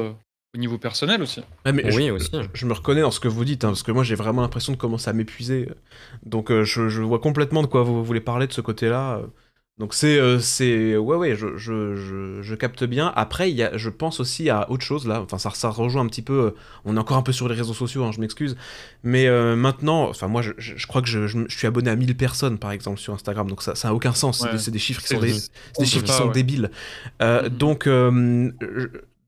au niveau personnel aussi. Mais Oui je, aussi. je me reconnais dans ce que vous dites, hein, parce que moi j'ai vraiment l'impression de commencer à m'épuiser. Donc euh, je, je vois complètement de quoi vous voulez parler de ce côté-là. Donc c'est, euh, c'est, ouais, ouais, je, je, je, je capte bien. Après, il y a, je pense aussi à autre chose là. Enfin, ça, ça rejoint un petit peu. euh, On est encore un peu sur les réseaux sociaux, hein, je m'excuse. Mais euh, maintenant, enfin moi, je, crois que je, je, je suis abonné à 1000 personnes par exemple sur Instagram. Donc ça, ça a aucun sens. C'est Ouais. des- C'est des chiffres qui sont des, chiffres qui sont ouais. débiles. Euh, Mhm. Donc, euh, je-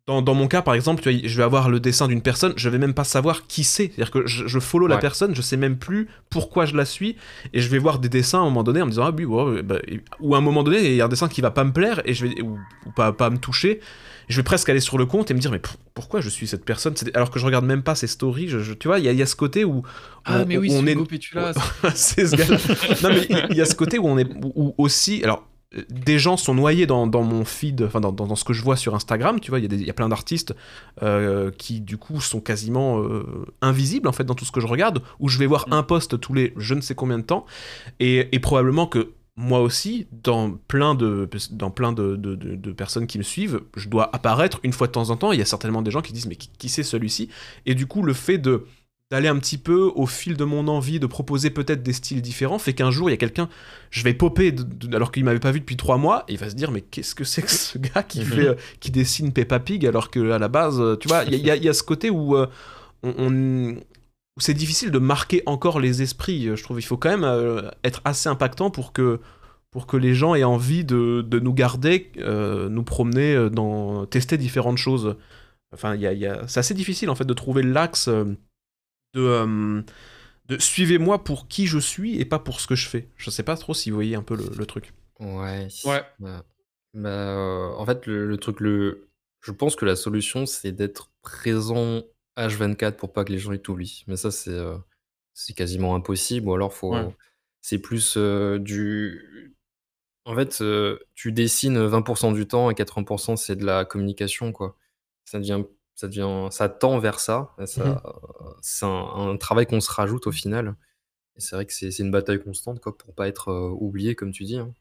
dans, dans mon cas, par exemple, tu vois, je vais avoir le dessin d'une personne, je vais même pas savoir qui c'est. C'est-à-dire que je, je follow la personne, je sais même plus pourquoi je la suis, et je vais voir des dessins à un moment donné en me disant ah oui, bah, ou à un moment donné, il y a un dessin qui va pas me plaire et je vais ou, ou pas, pas me toucher. Je vais presque aller sur le compte et me dire mais pourquoi je suis cette personne? Alors que je regarde même pas ses stories. Je, je- tu vois, il y, a- il y a ce côté où Ah on- mais oui, on c'est est non, mais il- y a ce côté où on est où aussi. Alors, des gens sont noyés dans, dans mon feed, enfin dans, dans, dans ce que je vois sur Instagram. Tu vois, il y, a y plein d'artistes euh, qui du coup sont quasiment euh, invisibles en fait dans tout ce que je regarde. Où je vais voir Mm. un post tous les je ne sais combien de temps, et, et probablement que moi aussi, dans plein de, dans plein de, de, de- de personnes qui me suivent, je dois apparaître une fois de temps en temps. Il y a certainement des gens qui disent mais qui, qui c'est celui-ci? Et du coup, le fait de d'aller un petit peu au fil de mon envie, de proposer peut-être des styles différents, fait qu'un jour, il y a quelqu'un, je vais popper, de- de- alors qu'il m'avait pas vu depuis trois mois, et il va se dire, mais qu'est-ce que c'est que ce gars qui, Mhm. fait, euh, qui dessine Peppa Pig, alors que à la base, euh, tu vois, il y, y y a ce côté où, euh, on, on- où c'est difficile de marquer encore les esprits, je trouve. Il faut quand même euh, être assez impactant pour que, pour que les gens aient envie de, de nous garder, nous promener, dans, tester différentes choses. Enfin, il y a, a- c'est assez difficile en fait de trouver l'axe de, euh, de suivez-moi pour qui je suis et pas pour ce que je fais. Je sais pas trop si vous voyez un peu le, le truc. Ouais. Ouais. Bah, bah, euh, en fait, le, le truc, le, je pense que la solution, c'est d'être présent H24 pour pas que les gens ils t'oublient. Mais ça, c'est euh, c'est quasiment impossible. Ou alors, faut, Ouais. c'est plus euh, du, En fait, euh, tu dessines 20% du temps et 80% c'est de la communication, quoi. Ça devient, ça devient, ça tend vers ça. ça Mhm. C'est un, un travail qu'on se rajoute au final. Et c'est vrai que c'est une bataille constante, quoi, pour pas être euh, oublié, comme tu dis. hein.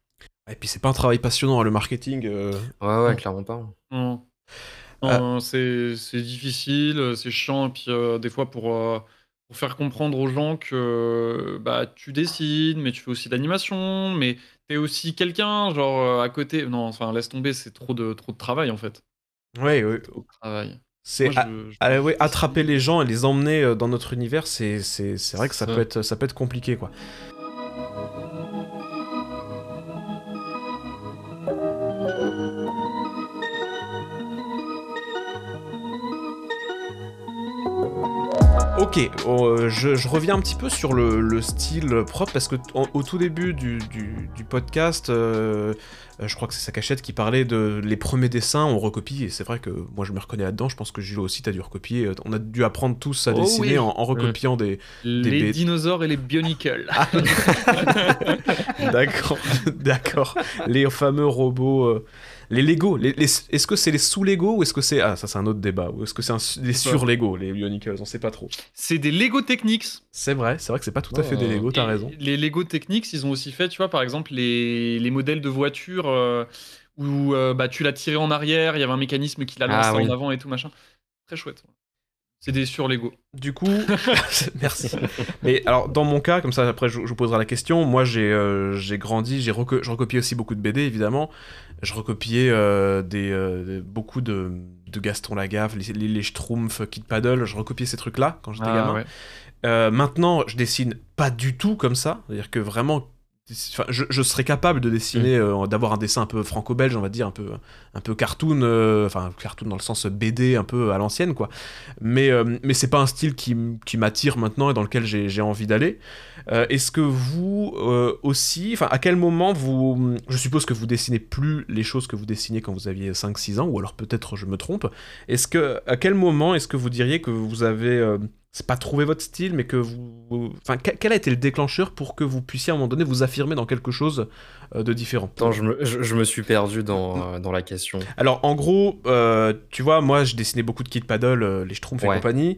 Et puis c'est pas un travail passionnant, hein, le marketing. euh, Ouais, ouais, Ouais. clairement pas. Non. Ah. C'est c'est difficile, c'est chiant, et puis euh, des fois pour, euh, pour faire comprendre aux gens que bah, tu dessines, mais tu fais aussi de l'animation, mais t'es aussi quelqu'un, genre euh, à côté. Non, enfin, laisse tomber, c'est trop de, trop de travail en fait. Ouais, ouais. Trop de travail. C'est je- ouais, attraper les gens et les emmener euh, dans notre univers, c'est c'est c'est vrai que ça Ça. peut être ça peut être compliqué quoi. Ok, euh, je, je reviens un petit peu sur le, le style propre parce que au tout début du, du- du podcast, euh, je crois que c'est sa cachette qui parlait de les premiers dessins, on recopie et c'est vrai que moi je me reconnais là-dedans. Je pense que Jules aussi, t'as dû recopier. euh, On a dû apprendre tous à Oh dessiner oui. en, en recopiant des. Les bêtes. dinosaures et les bionicles. D'accord, d'accord. Les fameux robots, euh, les Lego. Les, les- Est-ce que c'est les sous Lego ou est-ce que c'est ah ça c'est un autre débat ou est-ce que c'est un des C'est sur Lego les Bionicles On sait pas trop. c'est des Lego Technics. C'est vrai, c'est vrai que c'est pas tout à fait des Lego. T'as raison. Les Lego Technics, ils ont aussi fait, tu vois, par exemple, les, les modèles de voitures euh, où euh, bah, tu l'as tiré en arrière, il y avait un mécanisme qui l'a lancé Ah oui. en avant et tout machin. Très chouette. C'est des sur Lego. Du coup, merci. Mais alors, dans mon cas, comme ça, après, je, je vous poserai la question. Moi, j'ai euh, j'ai grandi, j'ai reco- je recopiais aussi beaucoup de BD, évidemment. Je recopiais euh, des, euh, beaucoup de, de Gaston Lagaffe, les, les, les Schtroumpfs, Kid Paddle. Je recopiais ces trucs-là quand j'étais Ah, gamin. ouais. Maintenant, je dessine pas du tout comme ça. C'est-à-dire que vraiment, enfin, je, je serais capable de dessiner, euh, d'avoir un dessin un peu franco-belge, on va dire, un peu, un peu cartoon, euh, enfin cartoon dans le sens BD, un peu à l'ancienne, quoi. Mais, euh, mais c'est pas un style qui, qui m'attire maintenant et dans lequel j'ai j'ai envie d'aller. Est-ce que vous aussi, enfin, à quel moment vous, je suppose que vous dessinez plus les choses que vous dessiniez quand vous aviez 5-6 ans, ou alors peut-être je me trompe. Est-ce que, à quel moment est-ce que vous diriez que vous avez c'est pas trouvé votre style, mais que vous. Enfin, que- quel a été le déclencheur pour que vous puissiez à un moment donné vous affirmer dans quelque chose euh, de différent? Attends, je me, je, je me suis perdu dans, euh, dans la question. Alors, en gros, euh, tu vois, moi, je dessinais beaucoup de Kid Paddle, les Schtroumpfs et compagnie,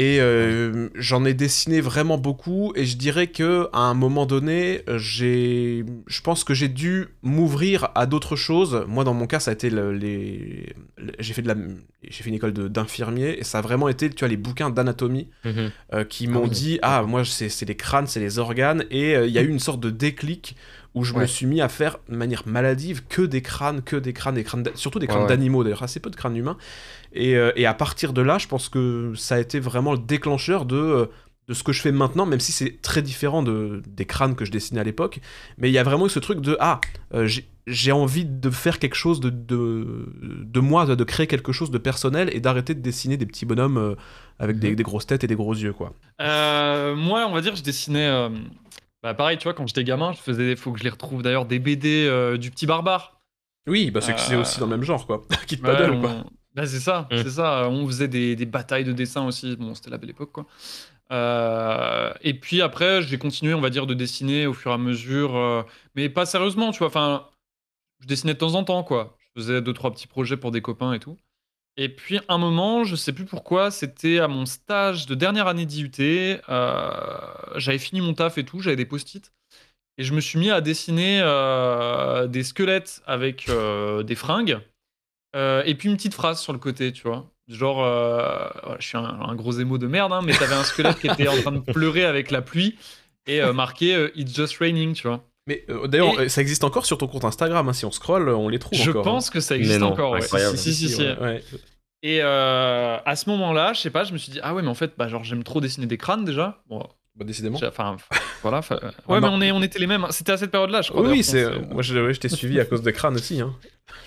et euh, j'en ai dessiné vraiment beaucoup, et je dirais que à un moment donné, j'ai, je pense que j'ai dû m'ouvrir à d'autres choses. Moi, dans mon cas, ça a été le- les, le- j'ai fait de la, j'ai fait une école de- d'infirmier, et ça a vraiment été, tu vois, les bouquins d'anatomie Mhm. euh, qui m'ont oui. dit ah moi c'est c'est les crânes c'est les organes et euh, il y a eu une sorte de déclic où je me suis mis à faire de manière maladive que des crânes que des crânes des crânes surtout des crânes Ouais, ouais. d'animaux d'ailleurs assez peu de crânes humains et, euh, et à partir de là je pense que ça a été vraiment le déclencheur de euh, de ce que je fais maintenant, même si c'est très différent de, des crânes que je dessinais à l'époque. Mais il y a vraiment eu ce truc de Ah, euh, j'ai- j'ai envie de faire quelque chose de, de, de moi, de, créer quelque chose de personnel et d'arrêter de dessiner des petits bonhommes avec des, Mhm. des grosses têtes et des gros yeux, quoi. Euh, moi, on va dire, je dessinais. Bah, pareil, tu vois, quand j'étais gamin, je faisais. Faut que je les retrouve d'ailleurs des BD euh, du petit barbare. Oui, bah c'est que c'est Euh, aussi dans le même genre, quoi. Kid Ouais, Paddle, on- quoi. Bah, c'est ça, Mm. c'est ça. On faisait des, des batailles de dessin aussi. Bon, c'était la belle époque, quoi. Euh, et puis après, j'ai continué, on va dire, de dessiner au fur et à mesure, euh, mais pas sérieusement, tu vois. Enfin, je dessinais de temps en temps, quoi. Je faisais deux, trois petits projets pour des copains et tout. Et puis, un moment, je sais plus pourquoi, c'était à mon stage de dernière année d'IUT. euh, j'avais fini mon taf et tout, j'avais des post-it. Et je me suis mis à dessiner euh, des squelettes avec euh, des fringues. et puis une petite phrase sur le côté, tu vois. Genre, je suis un, gros émo de merde, hein, mais t'avais un squelette qui était en train de pleurer avec la pluie et marqué It's just raining, tu vois. Mais euh, d'ailleurs, Et- euh, ça existe encore sur ton compte Instagram. hein, si on scroll, on les trouve Je encore. hein. pense que ça existe non, encore. ouais. incroyable. Si, si, si, si. ouais, ouais. Et euh, à ce moment-là, je sais pas, je me suis dit, ah ouais, mais en fait, bah, genre, j'aime trop dessiner des crânes déjà. Bon, Bah, décidément. enfin, voilà. fa- Ah, Ouais, mais on, est, on était les mêmes. hein. C'était à cette période-là, je crois. Oui, c'est. Moi, je, ouais, je t'ai suivi à cause des crânes aussi. Hein.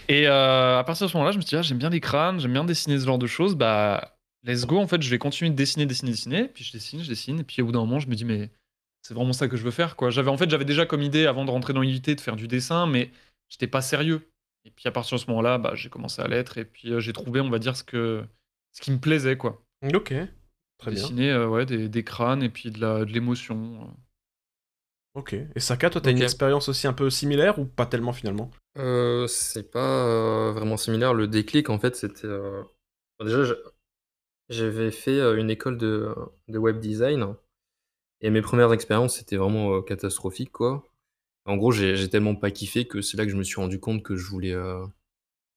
Et euh, à partir de ce moment-là, je me suis dit, ah, j'aime bien les crânes, j'aime bien dessiner ce genre de choses. Bah, let's go. En fait, je vais continuer de dessiner, dessiner, dessiner. Puis je dessine, je dessine. Et puis au bout d'un moment, je me dis, mais c'est vraiment ça que je veux faire, quoi. J'avais en fait, j'avais déjà comme idée avant de rentrer dans l'IUT de faire du dessin, mais j'étais pas sérieux. Et puis à partir de ce moment-là, bah, j'ai commencé à l'être. Et puis euh, j'ai trouvé, on va dire, ce que ce qui me plaisait, quoi. Ok. Très bien. Dessiner euh, ouais, des, des crânes et puis de la- de l'émotion. Ok. Et Saka, toi, t'as une expérience aussi un peu similaire ou pas tellement finalement? Euh, c'est pas euh, vraiment similaire. Le déclic, en fait, c'était. euh, déjà, je- j'avais fait euh, une école de, de web design et mes premières expériences, c'était vraiment euh, catastrophique, quoi. En gros, j'ai j'ai tellement pas kiffé que c'est là que je me suis rendu compte que je voulais, euh,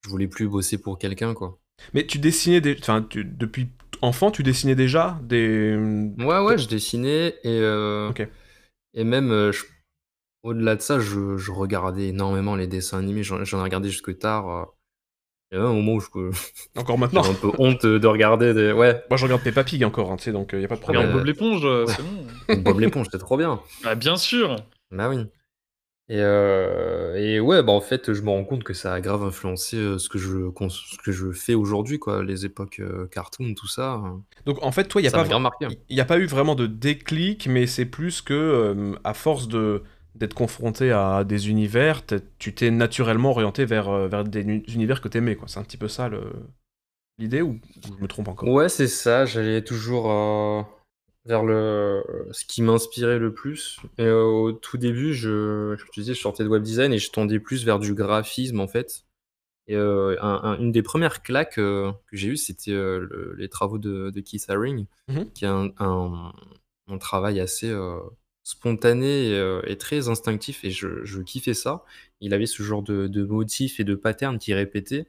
je voulais plus bosser pour quelqu'un, quoi. Mais tu dessinais des... Enfin, tu- depuis enfant, tu dessinais déjà des... Ouais, ouais, je dessinais et, euh, Ok. et même euh, je- au-delà de ça, je, je regardais énormément les dessins animés. J'en j'en ai regardé jusque tard. euh. Il y a un moment où je Encore maintenant un peu honte de regarder des. Ouais, Moi, je regarde Peppa Pig encore, hein, tu sais, donc il y a pas de Regarde problème. Ouais. Bob l'éponge, euh, c'est bon. Bob l'éponge, c'était trop bien. Ah, bien sûr. Bah oui. Et, euh, et ouais, bah en fait, je me rends compte que ça a grave influencé euh, ce que je, ce que je fais aujourd'hui, quoi. Les époques euh, cartoon, tout ça. euh, Donc en fait, toi, il n'y a, ça pas... m'a grave marqué. il y a pas eu vraiment de déclic, mais c'est plus que, euh, à force de d'être confronté à des univers, tu t'es naturellement orienté vers, euh, vers des univers que t'aimais. C'est un petit peu ça le... l'idée, ou ou je me trompe encore? Ouais, c'est ça. J'allais toujours euh, vers le ce qui m'inspirait le plus. Et euh, au tout début, je, je disais, je sortais de web design et je tendais plus vers du graphisme en fait. Et euh, un- un- une des premières claques que j'ai eues, c'était le- les travaux de, de Keith Haring, Mhm. qui a un, un- travail assez spontané et, euh, et très instinctif. Et je, je kiffais ça. Il avait ce genre de, de motifs et de patterns qui répétaient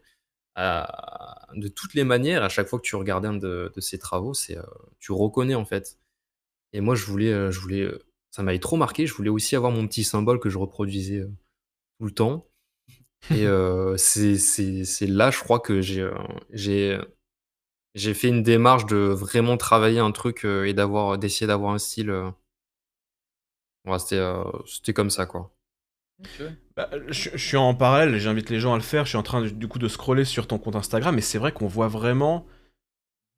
à- de toutes les manières, à chaque fois que tu regardais un de, de ses travaux, c'est, euh, tu reconnais en fait. Et moi, je voulais, euh, je voulais, ça m'avait trop marqué. Je voulais aussi avoir mon petit symbole que je reproduisais tout le temps. Et euh, c'est, c'est, c'est là, je crois que j'ai, j'ai, j'ai fait une démarche de vraiment travailler un truc et d'avoir, d'essayer d'avoir un style. Euh, voilà, c'était, euh, c'était comme ça, quoi. Bah, je, je suis en parallèle, et j'invite les gens à le faire. Je suis en train du, coup de scroller sur ton compte Instagram, et c'est vrai qu'on voit vraiment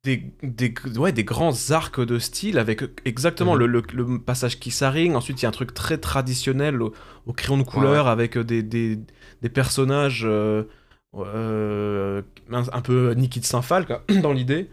des, des, ouais, des grands arcs de style avec exactement Mhm. le, le- le passage qui s'arrigne. Ensuite, il y a un truc très traditionnel au, au crayon de couleur avec euh, des, des, des personnages euh, euh, un, un peu Niki de Saint-Phal quoi, dans l'idée.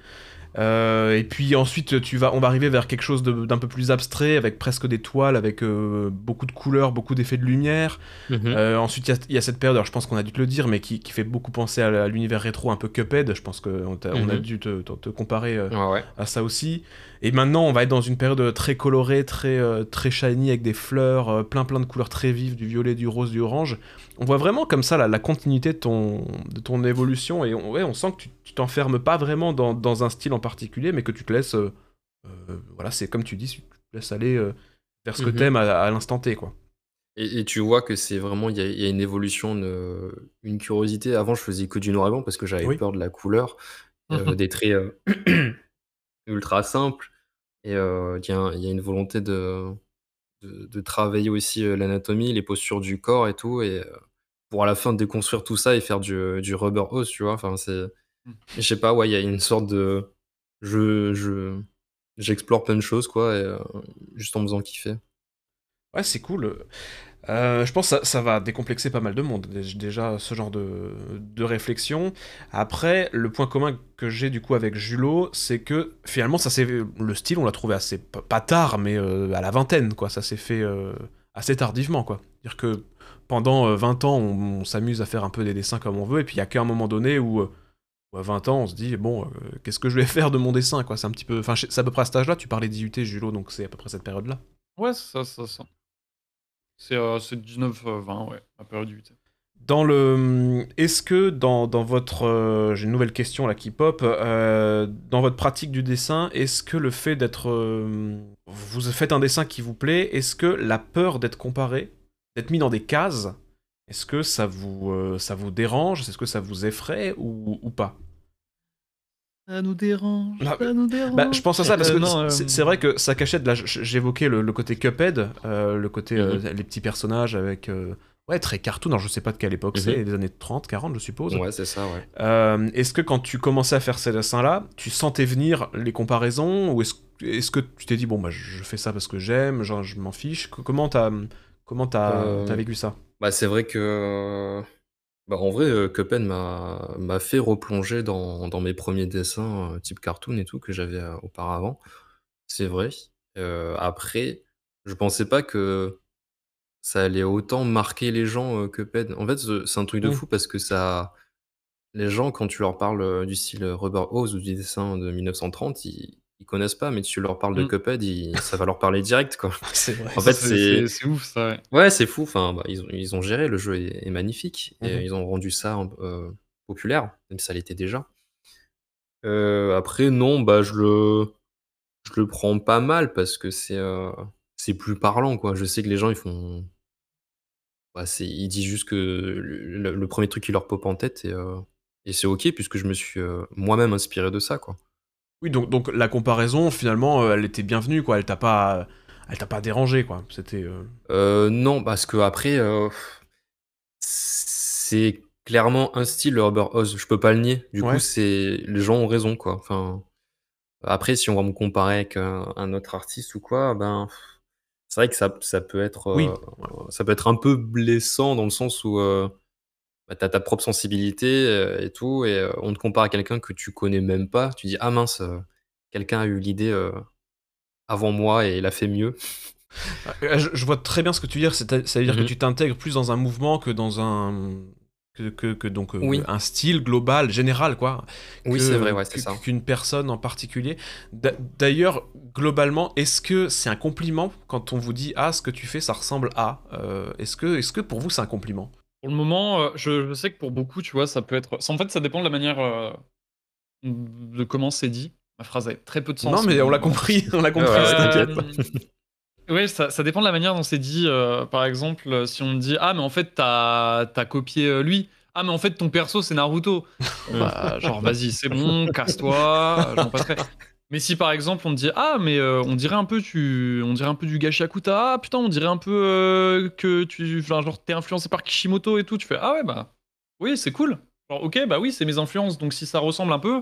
Euh, et puis ensuite, tu vas, on va arriver vers quelque chose d'un peu plus abstrait, avec presque des toiles, avec euh, beaucoup de couleurs, beaucoup d'effets de lumière. Euh, ensuite, il y a- y, a cette période, alors je pense qu'on a dû te le dire, mais qui, qui fait beaucoup penser à, l'univers rétro, un peu Cuphead. Je pense qu'on on a Mhm. dû te, te- te comparer Ouais, à ça aussi. Et maintenant, on va être dans une période très colorée, très, très shiny, avec des fleurs, plein plein de couleurs très vives, du violet, du rose, du orange. On voit vraiment comme ça la, la continuité de ton, de ton évolution, et on, ouais, on sent que tu t'enfermes pas vraiment dans, dans un style en particulier, mais que tu te laisses... euh, euh, voilà, c'est comme tu dis, tu te laisses aller euh, vers ce que Mhm. t'aimes à, à l'instant T, quoi. Et, et tu vois que c'est vraiment, il y, a- il y a une évolution, une, une curiosité. Avant, je faisais que du noir et blanc parce que j'avais Oui. peur de la couleur, euh, des traits euh, ultra simples. Et euh, il y, a un- il y a une volonté de, de, de travailler aussi l'anatomie, les postures du corps et tout. Et pour à la fin déconstruire tout ça et faire du, du rubber hose, tu vois? Enfin, c'est. Mm. Je sais pas, ouais, il y a une sorte de. Je. je J'explore plein de choses, quoi, et, juste en me faisant kiffer. Ouais, c'est cool. Euh, je pense que ça, va décomplexer pas mal de monde, dé- déjà, ce genre de, de réflexion. Après, le point commun que j'ai du coup avec Julot, c'est que finalement, ça le style, on l'a trouvé assez, pas tard, mais euh, à la vingtaine, quoi. Ça s'est fait euh, assez tardivement, quoi. C'est-à-dire que pendant euh, 20 ans, on, s'amuse à faire un peu des dessins comme on veut, et puis il y a qu'à un moment donné où, à 20 ans, on se dit, bon, qu'est-ce que je vais faire de mon dessin, quoi. C'est un petit peu... Enfin, c'est à peu près à cet âge-là, tu parlais d'IUT, Julot, donc c'est à peu près cette période-là. Ouais, ça, ça, ça. C'est euh, c'est 19-20, ouais, la période du 8. Dans le, est-ce que dans, dans votre, euh, j'ai une nouvelle question là qui pop, euh, dans votre pratique du dessin, est-ce que le fait d'être, euh, vous faites un dessin qui vous plaît, est-ce que la peur d'être comparé, d'être mis dans des cases, est-ce que ça vous, euh, ça vous dérange, est-ce que ça vous effraie ou, ou pas? Ça nous dérange, Bah, ça nous dérange. Bah, je pense à ça parce Euh, que non, euh, c'est vrai que ça cachette. Là, j'évoquais le, le côté Cuphead, euh, le côté euh, Mhm. les petits personnages avec euh, ouais très cartoon. Alors je sais pas de quelle époque Mhm. c'est, des années 30, 40, je suppose. Ouais, c'est ça, ouais. Euh, est-ce que quand tu commençais à faire ces dessins-là, tu sentais venir les comparaisons ou est-ce que tu t'es dit bon bah je fais ça parce que j'aime, genre je m'en fiche? Co- Comment t'as comment Euh, t'as vécu ça? Bah, c'est vrai que. Bah, en vrai, Cuphead m'a m'a fait replonger dans, dans mes premiers dessins, euh, type cartoon et tout, que j'avais euh, auparavant. C'est vrai. Euh, après, je pensais pas que ça allait autant marquer les gens, heu, Cuphead. En fait, ce c'est un truc de Mmh. fou parce que ça les gens quand tu leur parles, heu, du style, heu, Rubber Hose ou du dessin de 1930, ils ils connaissent pas, mais tu leur parles de Mmh. Cuphead, ils ça va leur parler direct, quoi. Vrai. En fait, c'est ouf, ça, ouais. ouais, c'est fou, enfin, bah, ils ont ils ont géré, le jeu est est magnifique et Mmh ils ont rendu ça heu, populaire, même si ça l'était déjà. Heu, après non, bah, je le je le prends pas mal parce que c'est, c'est plus parlant, quoi. Je sais que les gens, ils font bah, ils disent juste que le 1 truc qui leur pop en tête et c'est OK puisque je me suis, moi-même inspiré de ça, quoi. Oui, donc donc la comparaison, finalement, heu, elle était bienvenue, quoi. Elle t'a pas elle t'a pas dérangé, quoi. C'était, Heu, non, parce qu'après, heu, c'est clairement un style, le Rubber Hose, je peux pas le nier. Du Ouais. coup, c'est les gens ont raison, quoi. Enfin, après, si on va me comparer avec un un autre artiste ou quoi, ben, c'est vrai que ça ça peut être, Oui, ça peut être un peu blessant dans le sens où, bah, tu as ta propre sensibilité, heu, et tout et heu, on te compare à quelqu'un que tu connais même pas. Tu dis: «Ah mince, heu, quelqu'un a eu l'idée, avant moi et il a fait mieux». Heu, je je vois très bien ce que tu veux dire. C'est à ça veut dire que mh. tu t'intègres plus dans un mouvement que dans un que que que donc, Oui. un style global, général, quoi. Oui, c'est vrai, ouais, c'est ça. Qu'une personne en particulier. D'a d'ailleurs, globalement, est-ce que c'est un compliment quand on vous dit: «Ah, ce que tu fais, ça ressemble à», est-ce que est-ce que pour vous, c'est un compliment? Pour le moment, heu, je je sais que pour beaucoup, tu vois, ça peut être en fait, ça dépend de la manière, heu, de comment c'est dit. Ma phrase a très peu de sens, Non, mais on l'a compris, on l'a compris, ouais, ouais, ça ça dépend de la manière dont c'est dit, heu, par exemple, si on me dit: «Ah mais en fait tu as tu as copié, lui. Ah mais en fait ton perso c'est Naruto». Bah, genre vas-y, c'est bon, casse-toi, j'en passerai. Mais si par exemple on me dit: «Ah mais, heu, on dirait un peu tu on dirait un peu du Gachiakuta. Ah putain, on dirait un peu, heu, que tu enfin genre tu es influencé par Kishimoto et tout». Tu fais: «Ah ouais, bah, oui, c'est cool». Genre OK, bah oui, c'est mes influences, donc si ça ressemble un peu,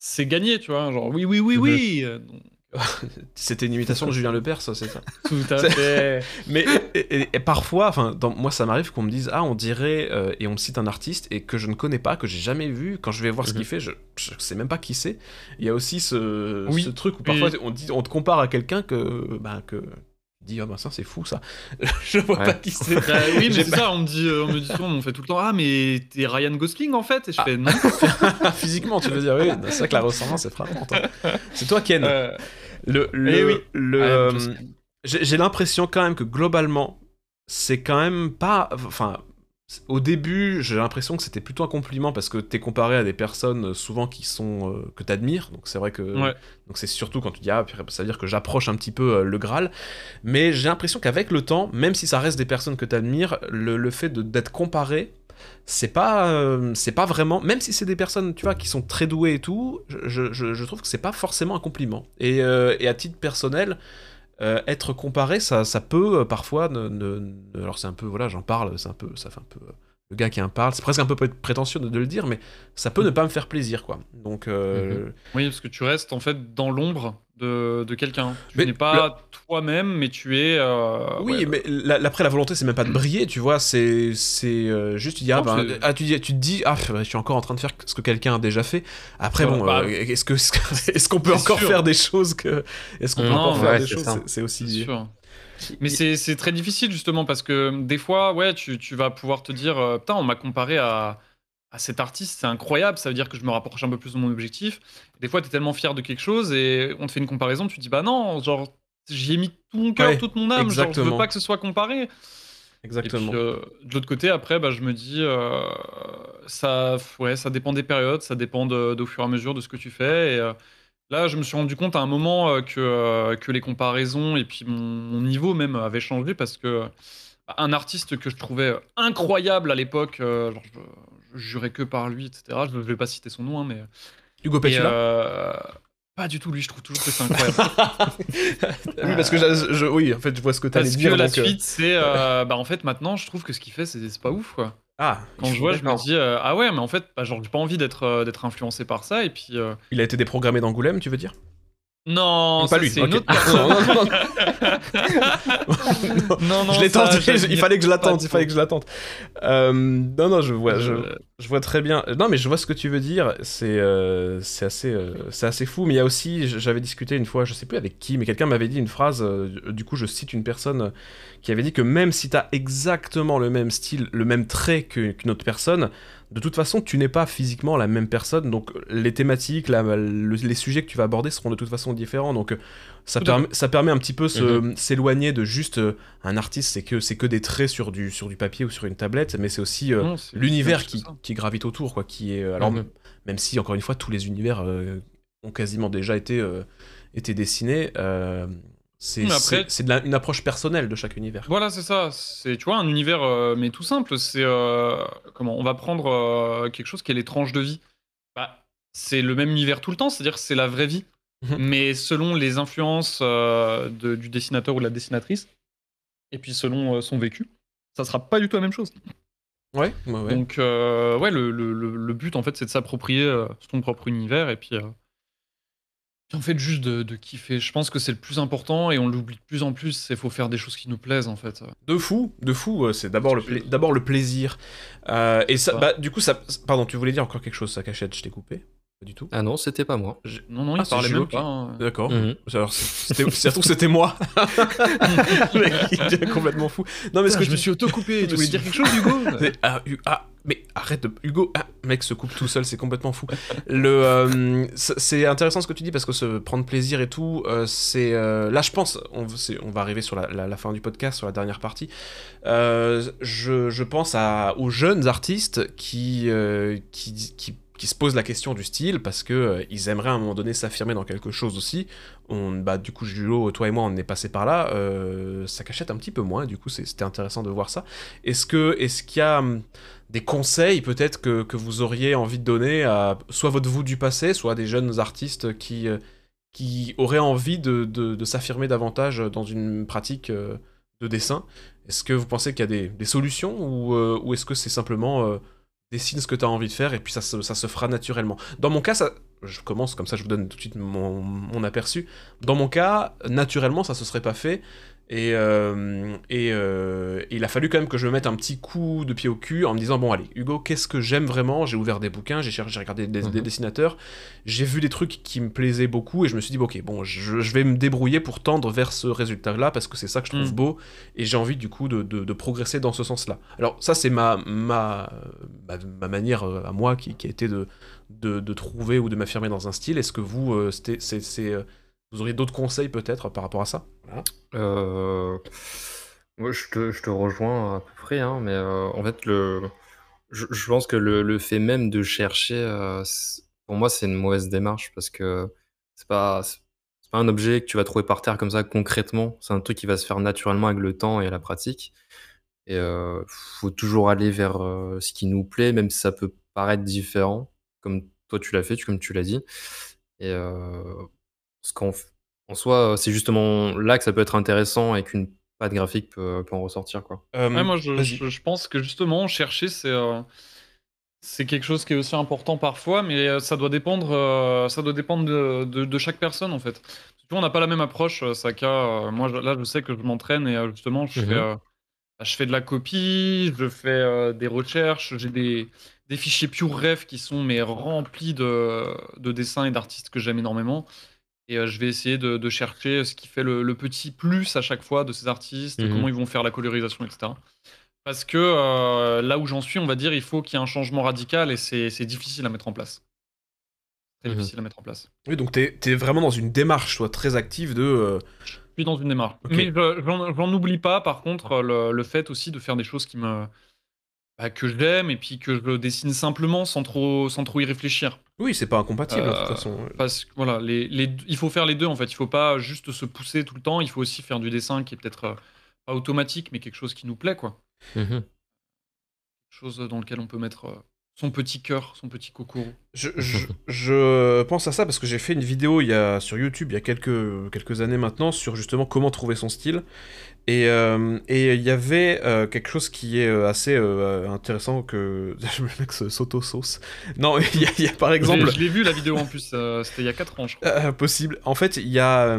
c'est gagné, tu vois? Genre oui, oui, oui, oui, donc C'était une imitation de Julien Lepers, ça, c'est ça? tout à fait. Mais et, et- et parfois, enfin, moi ça m'arrive qu'on me dise ah on dirait euh, et on me cite un artiste et que je ne connais pas, que j'ai jamais vu. Quand je vais voir ce Mhm. qu'il fait, je, je sais même pas qui c'est. Il y a aussi ce, Oui. ce truc où Oui. parfois on dit, on te compare à quelqu'un que bah que tu dis ah bah ça c'est fou ça. je vois Ouais. pas qui c'est. Bah oui, mais ça, on me dit, euh, on me dit souvent, on me fait tout le temps, ah mais t'es Ryan Gosling en fait, et je Ah. fais non. Physiquement, tu veux dire oui. C'est vrai que la ressemblance est frappante. hein. C'est toi Ken. Euh, Le, le, Eh oui. le, Ryan euh, j'ai l'impression quand même que globalement, c'est quand même pas. Enfin, au début, j'ai l'impression que c'était plutôt un compliment parce que t'es comparé à des personnes euh, souvent qui sont euh, que t'admires. Donc c'est vrai que. Ouais. Donc c'est surtout quand tu dis ah, ça veut dire que j'approche un petit peu euh, le Graal. Mais j'ai l'impression qu'avec le temps, même si ça reste des personnes que t'admires, le, le fait d'être comparé. C'est pas, euh, c'est pas vraiment, même si c'est des personnes, tu vois, qui sont très douées et tout, je, je- trouve que c'est pas forcément un compliment. Et, euh, et à titre personnel, euh, être comparé, ça, ça peut parfois ne, ne- alors c'est un peu, voilà, j'en parle, c'est un peu, ça fait un peu le gars qui en parle, c'est presque un peu pré- prétentieux de, de le dire, mais ça peut ne pas me faire plaisir, quoi. Donc, euh, Oui, parce que tu restes en fait dans l'ombre de, de quelqu'un. Tu Mais n'es pas toi-même, mais tu es. euh, oui, ouais, mais la- après la volonté, c'est même pas de briller, tu vois, c'est, c'est euh, juste tu dis ah, Non, ben, ah, tu dis, tu te dis ah, je suis encore en train de faire ce que quelqu'un a déjà fait. Après bon, bah, euh, est-ce que est-ce qu'on peut c'est encore sûr. faire des choses que, est-ce qu'on peut Non, encore faire ouais, des c'est choses, c'est- c'est aussi C'est sûr. Mais c'est c'est très difficile justement parce que des fois, ouais, tu, tu vas pouvoir te dire, euh, putain, on m'a comparé à, à cet artiste, c'est incroyable, ça veut dire que je me rapproche un peu plus de mon objectif. Des fois, tu es tellement fier de quelque chose et on te fait une comparaison, tu te dis, bah non, genre, j'y ai mis tout mon cœur, Ouais, toute mon âme, genre, je veux pas que ce soit comparé. exactement. Et puis, euh, de l'autre côté, après, bah, je me dis, euh, ça, ouais, ça dépend des périodes, ça dépend de, de- au fur et à mesure de ce que tu fais. Et euh, là, je me suis rendu compte à un moment que, que les comparaisons et puis mon, mon niveau même avaient changé parce que bah, un artiste que je trouvais incroyable à l'époque, genre, je, jurais que par lui, etc. Je ne vais pas citer son nom, hein, mais. Hugo Et, Petula. euh, pas du tout, lui, je trouve toujours que c'est incroyable. oui, parce que je, oui, en fait, je vois ce que tu allais Parce que la donc, euh, suite, c'est. euh, bah, en fait, maintenant, je trouve que ce qu'il fait, c'est pas ouf, quoi. Ah, Quand je vois, je me dis euh, ah ouais, mais en fait, bah, genre j'ai pas envie d'être euh, d'être influencé par ça et puis euh, il a été déprogrammé d'Angoulême, tu veux dire? Non, Pas lui, c'est une autre Ah, personne. non, non, non. je l'ai tenté, il fallait que je l'attende, il fallait que je l'attende. Euh, non, non, je vois, je, Euh, je vois très bien. Non, mais je vois ce que tu veux dire. C'est euh, c'est assez, euh, c'est assez fou. Mais il y a aussi, j'avais discuté une fois, je sais plus avec qui, mais quelqu'un m'avait dit une phrase. euh, du coup, je cite une personne qui avait dit que même si tu as exactement le même style, le même trait que- qu'une autre personne, de toute façon, tu n'es pas physiquement la même personne. Donc, les thématiques, la- le- les sujets que tu vas aborder seront de toute façon différents. Donc, euh, ça, permet, ça permet un petit peu se- s'éloigner de juste euh, un artiste, c'est que, c'est que des traits sur du, sur du papier ou sur une tablette, mais c'est aussi euh, l'univers qui, gravite autour, quoi, qui est... alors, Mhm. même si, encore une fois, tous les univers euh, ont quasiment déjà été, été dessinés, c'est après- une approche personnelle de chaque univers. Voilà, c'est ça. C'est, tu vois, un univers, euh, mais tout simple. C'est euh, comment On va prendre euh, quelque chose qui est les tranches de vie. Bah, c'est le même univers tout le temps, c'est-à-dire c'est la vraie vie. Mhm. Mais selon les influences de- du dessinateur ou de la dessinatrice, et puis selon son vécu, ça sera pas du tout la même chose. Ouais, ouais, ouais. Donc, ouais, le, le- le- but, en fait, c'est de s'approprier son propre univers et puis en fait, juste de, de kiffer. Je pense que c'est le plus important et on l'oublie de plus en plus. C'est faut faire des choses qui nous plaisent, en fait. De fou, de fou, euh, c'est d'abord le, pla- le plaisir. Euh, et ça, Ça. bah, du coup, ça, pardon, tu voulais dire encore quelque chose, ça cachette, je t'ai coupé Pas du tout. Ah non, c'était pas moi. Non, non, Ah, il c'est parlait même qui- pas. hein. D'accord. Mhm. Alors, c'était, c'était moi. Le mec, il devient complètement fou. Non, mais ce que je me suis auto-coupé. Tu voulais dire quelque chose, Hugo Ah, ah, mais arrête de. Hugo, ah, mec se coupe tout seul, c'est complètement fou. Le, euh, c'est intéressant ce que tu dis parce que se prendre plaisir et tout, euh, c'est. euh, là, je pense, on, va arriver sur la, la- la fin du podcast, sur la dernière partie. Euh, je, je pense à, aux jeunes artistes qui, euh, qui, qui, qui se posent la question du style parce que euh, ils aimeraient à un moment donné s'affirmer dans quelque chose aussi. On, bah, du coup, Julo, toi et moi, on est passé par là. euh, ça cachette un petit peu moins, du coup, c'était intéressant de voir ça. Est-ce que est-ce qu'il y a hum, des conseils peut-être que, que vous auriez envie de donner à soit votre vous du passé, soit des jeunes artistes qui, euh, qui auraient envie de, de- s'affirmer davantage dans une pratique de dessin? Est-ce que vous pensez qu'il y a des, des solutions ou, ou est-ce que c'est simplement dessine ce que tu as envie de faire et puis ça se, fera naturellement Dans mon cas, je commence comme ça, je vous donne tout de suite mon, mon aperçu. Dans mon cas, naturellement, ça se serait pas fait. Et, euh, et, euh, et il a fallu quand même que je me mette un petit coup de pied au cul en me disant bon allez Hugo qu'est-ce que j'aime vraiment? J'ai ouvert des bouquins j'ai cherché j'ai regardé des, des Mhm. dessinateurs j'ai vu des trucs qui me plaisaient beaucoup et je me suis dit bon, ok bon je, je vais me débrouiller pour tendre vers ce résultat là parce que c'est ça que je trouve Mhm. beau et j'ai envie du coup de, de- de progresser dans ce sens là alors ça c'est ma, ma, ma, ma manière euh, à moi qui, qui a été de, de, de trouver ou de m'affirmer dans un style est-ce que vous c'était- c'est, vous auriez d'autres conseils peut-être par rapport à ça? Euh, Moi, je te, je te rejoins à peu près, hein, mais euh, en fait, le, je, je pense que le, le fait même de chercher, euh, pour moi, c'est une mauvaise démarche parce que c'est pas, pas un objet que tu vas trouver par terre comme ça concrètement. C'est un truc qui va se faire naturellement avec le temps et la pratique. Et euh, faut toujours aller vers ce qui nous plaît, même si ça peut paraître différent, comme toi tu l'as fait, comme tu l'as dit. Et parce qu'en en soi, c'est justement là que ça peut être intéressant et qu'une patte graphique peut, peut en ressortir, quoi. Euh, Ouais, moi, je, je- je pense que justement, chercher, c'est euh, c'est quelque chose qui est aussi important parfois, mais euh, ça doit dépendre, euh, ça doit dépendre de, de- de chaque personne en fait. Tu vois, on n'a pas la même approche, euh, Saka. euh, moi, là, je sais que je m'entraîne et euh, justement, je, Mhm. fais, euh, bah, je fais de la copie, je fais euh, des recherches, j'ai des, des fichiers Pure Ref qui sont mais remplis de, de dessins et d'artistes que j'aime énormément. Et euh, je vais essayer de, de chercher ce qui fait le, le petit plus à chaque fois de ces artistes, Mhm. comment ils vont faire la colorisation, etc. Parce que euh, là où j'en suis, on va dire, il faut qu'il y ait un changement radical et c'est difficile à mettre en place. Très Mhm. difficile à mettre en place. Oui, donc t'es es vraiment dans une démarche, toi, très active de. euh, Je suis dans une démarche. Mais je- j'en oublie pas, par contre, le, le fait aussi de faire des choses qui me. bah, que j'aime et puis que je dessine simplement sans trop, sans trop y réfléchir. Oui, c'est pas incompatible de toute Euh, façon. Parce que voilà, les, les, il faut faire les deux en fait. Il faut pas juste se pousser tout le temps. Il faut aussi faire du dessin qui est peut-être euh, pas automatique, mais quelque chose qui nous plaît, quoi. Mhm. Quelque chose dans lequel on peut mettre euh, son petit cœur, son petit. Je, je- je pense à ça parce que j'ai fait une vidéo il y a, sur YouTube il y a quelques, quelques années maintenant sur justement comment trouver son style. Et euh, et il y avait euh, quelque chose qui est euh, assez euh, intéressant que. Le mec s'auto-sauce. Non, il y, a- il y a par exemple. Je l'ai vu la vidéo en plus, c'était il y a 4 ans, je crois. Possible. En fait, il y a.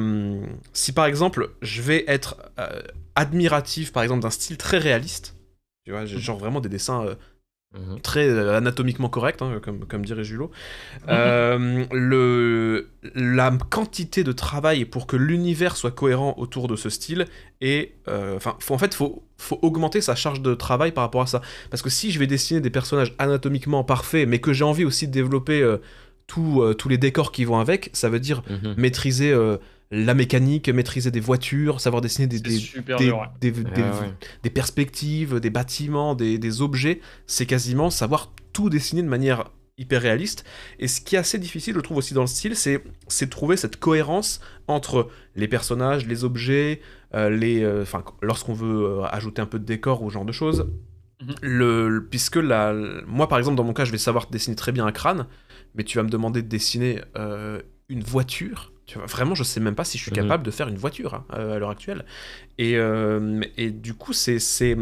si par exemple, je vais être admiratif, par exemple, d'un style très réaliste, tu vois, j'ai genre vraiment des dessins euh, Mhm. très euh, anatomiquement corrects, hein, comme, comme dirait Julot. Euh, le, la quantité de travail pour que l'univers soit cohérent autour de ce style et enfin faut- en fait faut faut augmenter sa charge de travail par rapport à ça parce que si je vais dessiner des personnages anatomiquement parfaits mais que j'ai envie aussi de développer euh, tout, euh, tous les décors qui vont avec ça veut dire Mhm. maîtriser euh, la mécanique maîtriser des voitures savoir dessiner des, des, super des, dur, ouais. des- des- Ah ouais. des perspectives, des bâtiments, des, des objets, c'est quasiment savoir tout dessiner de manière hyper réaliste. Et ce qui est assez difficile, je trouve aussi dans le style, c'est trouver cette cohérence entre les personnages, les objets, euh, les, euh, enfin, lorsqu'on veut euh, ajouter un peu de décor ou ce genre de choses. Mhm. Le, le- puisque la, moi, par exemple, dans mon cas, je vais savoir dessiner très bien un crâne, mais tu vas me demander de dessiner euh, une voiture. Tu vois, vraiment, je sais même pas si je suis Mhm. capable de faire une voiture hein, euh, à l'heure actuelle. Et, euh, et du coup, c'est. c'est-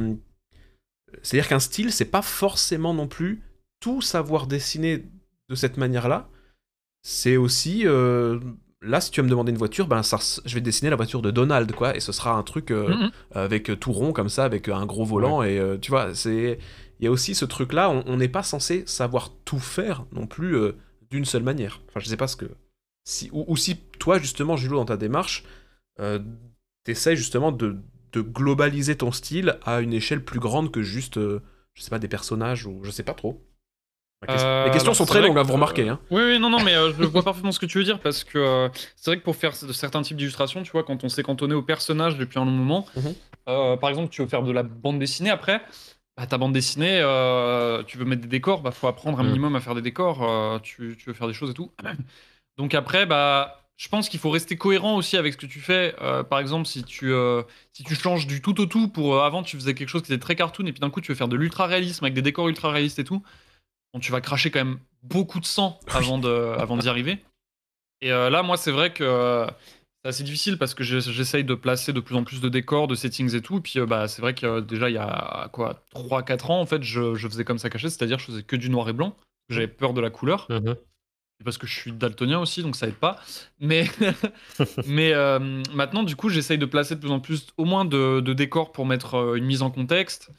C'est-à-dire qu'un style, c'est pas forcément non plus tout savoir dessiner de cette manière-là. C'est aussi. euh, Là, si tu vas me demander une voiture, ben ça, je vais dessiner la voiture de Donald, quoi, et ce sera un truc euh, Mhm. avec tout rond comme ça, avec un gros volant, et tu vois, c'est. Il y a aussi ce truc-là, on n'est pas censé savoir tout faire non plus d'une seule manière. Enfin, je sais pas ce que. Si, ou, ou si toi, justement, Julo, dans ta démarche, euh, t'essayes justement de, de globaliser ton style à une échelle plus grande que juste, euh, je sais pas, des personnages ou je sais pas trop. Euh, Les questions sont très longues, que- vous remarquez. Hein. Oui, oui, non, non, mais euh, je vois parfaitement ce que tu veux dire parce que euh, c'est vrai que pour faire de certains types d'illustrations, tu vois, quand on s'est cantonné au personnage depuis un long moment, Mhm. euh, par exemple, tu veux faire de la bande dessinée après, bah, ta bande dessinée, euh, tu veux mettre des décors, bah faut apprendre un Mhm. minimum à faire des décors, euh, tu, tu veux faire des choses et tout. Donc après, bah. Je pense qu'il faut rester cohérent aussi avec ce que tu fais. Euh, par exemple, si tu, euh, si tu changes du tout au tout pour euh, avant tu faisais quelque chose qui était très cartoon et puis d'un coup tu veux faire de l'ultra réalisme avec des décors ultra réalistes et tout, bon, tu vas cracher quand même beaucoup de sang avant de avant d'y arriver. Et là, moi, c'est vrai que c'est assez difficile parce que j'essaye de placer de plus en plus de décors, de settings et tout. Et puis, bah, c'est vrai que déjà, il y a quoi 3-4 ans, en fait, je, je faisais comme ça caché, c'est-à-dire je faisais que du noir et blanc. J'avais peur de la couleur. Mhm. Et parce que je suis daltonien aussi, donc ça aide pas. Mais, mais euh, maintenant, du coup, j'essaye de placer de plus en plus, au moins de, de décors pour mettre euh, une mise en contexte.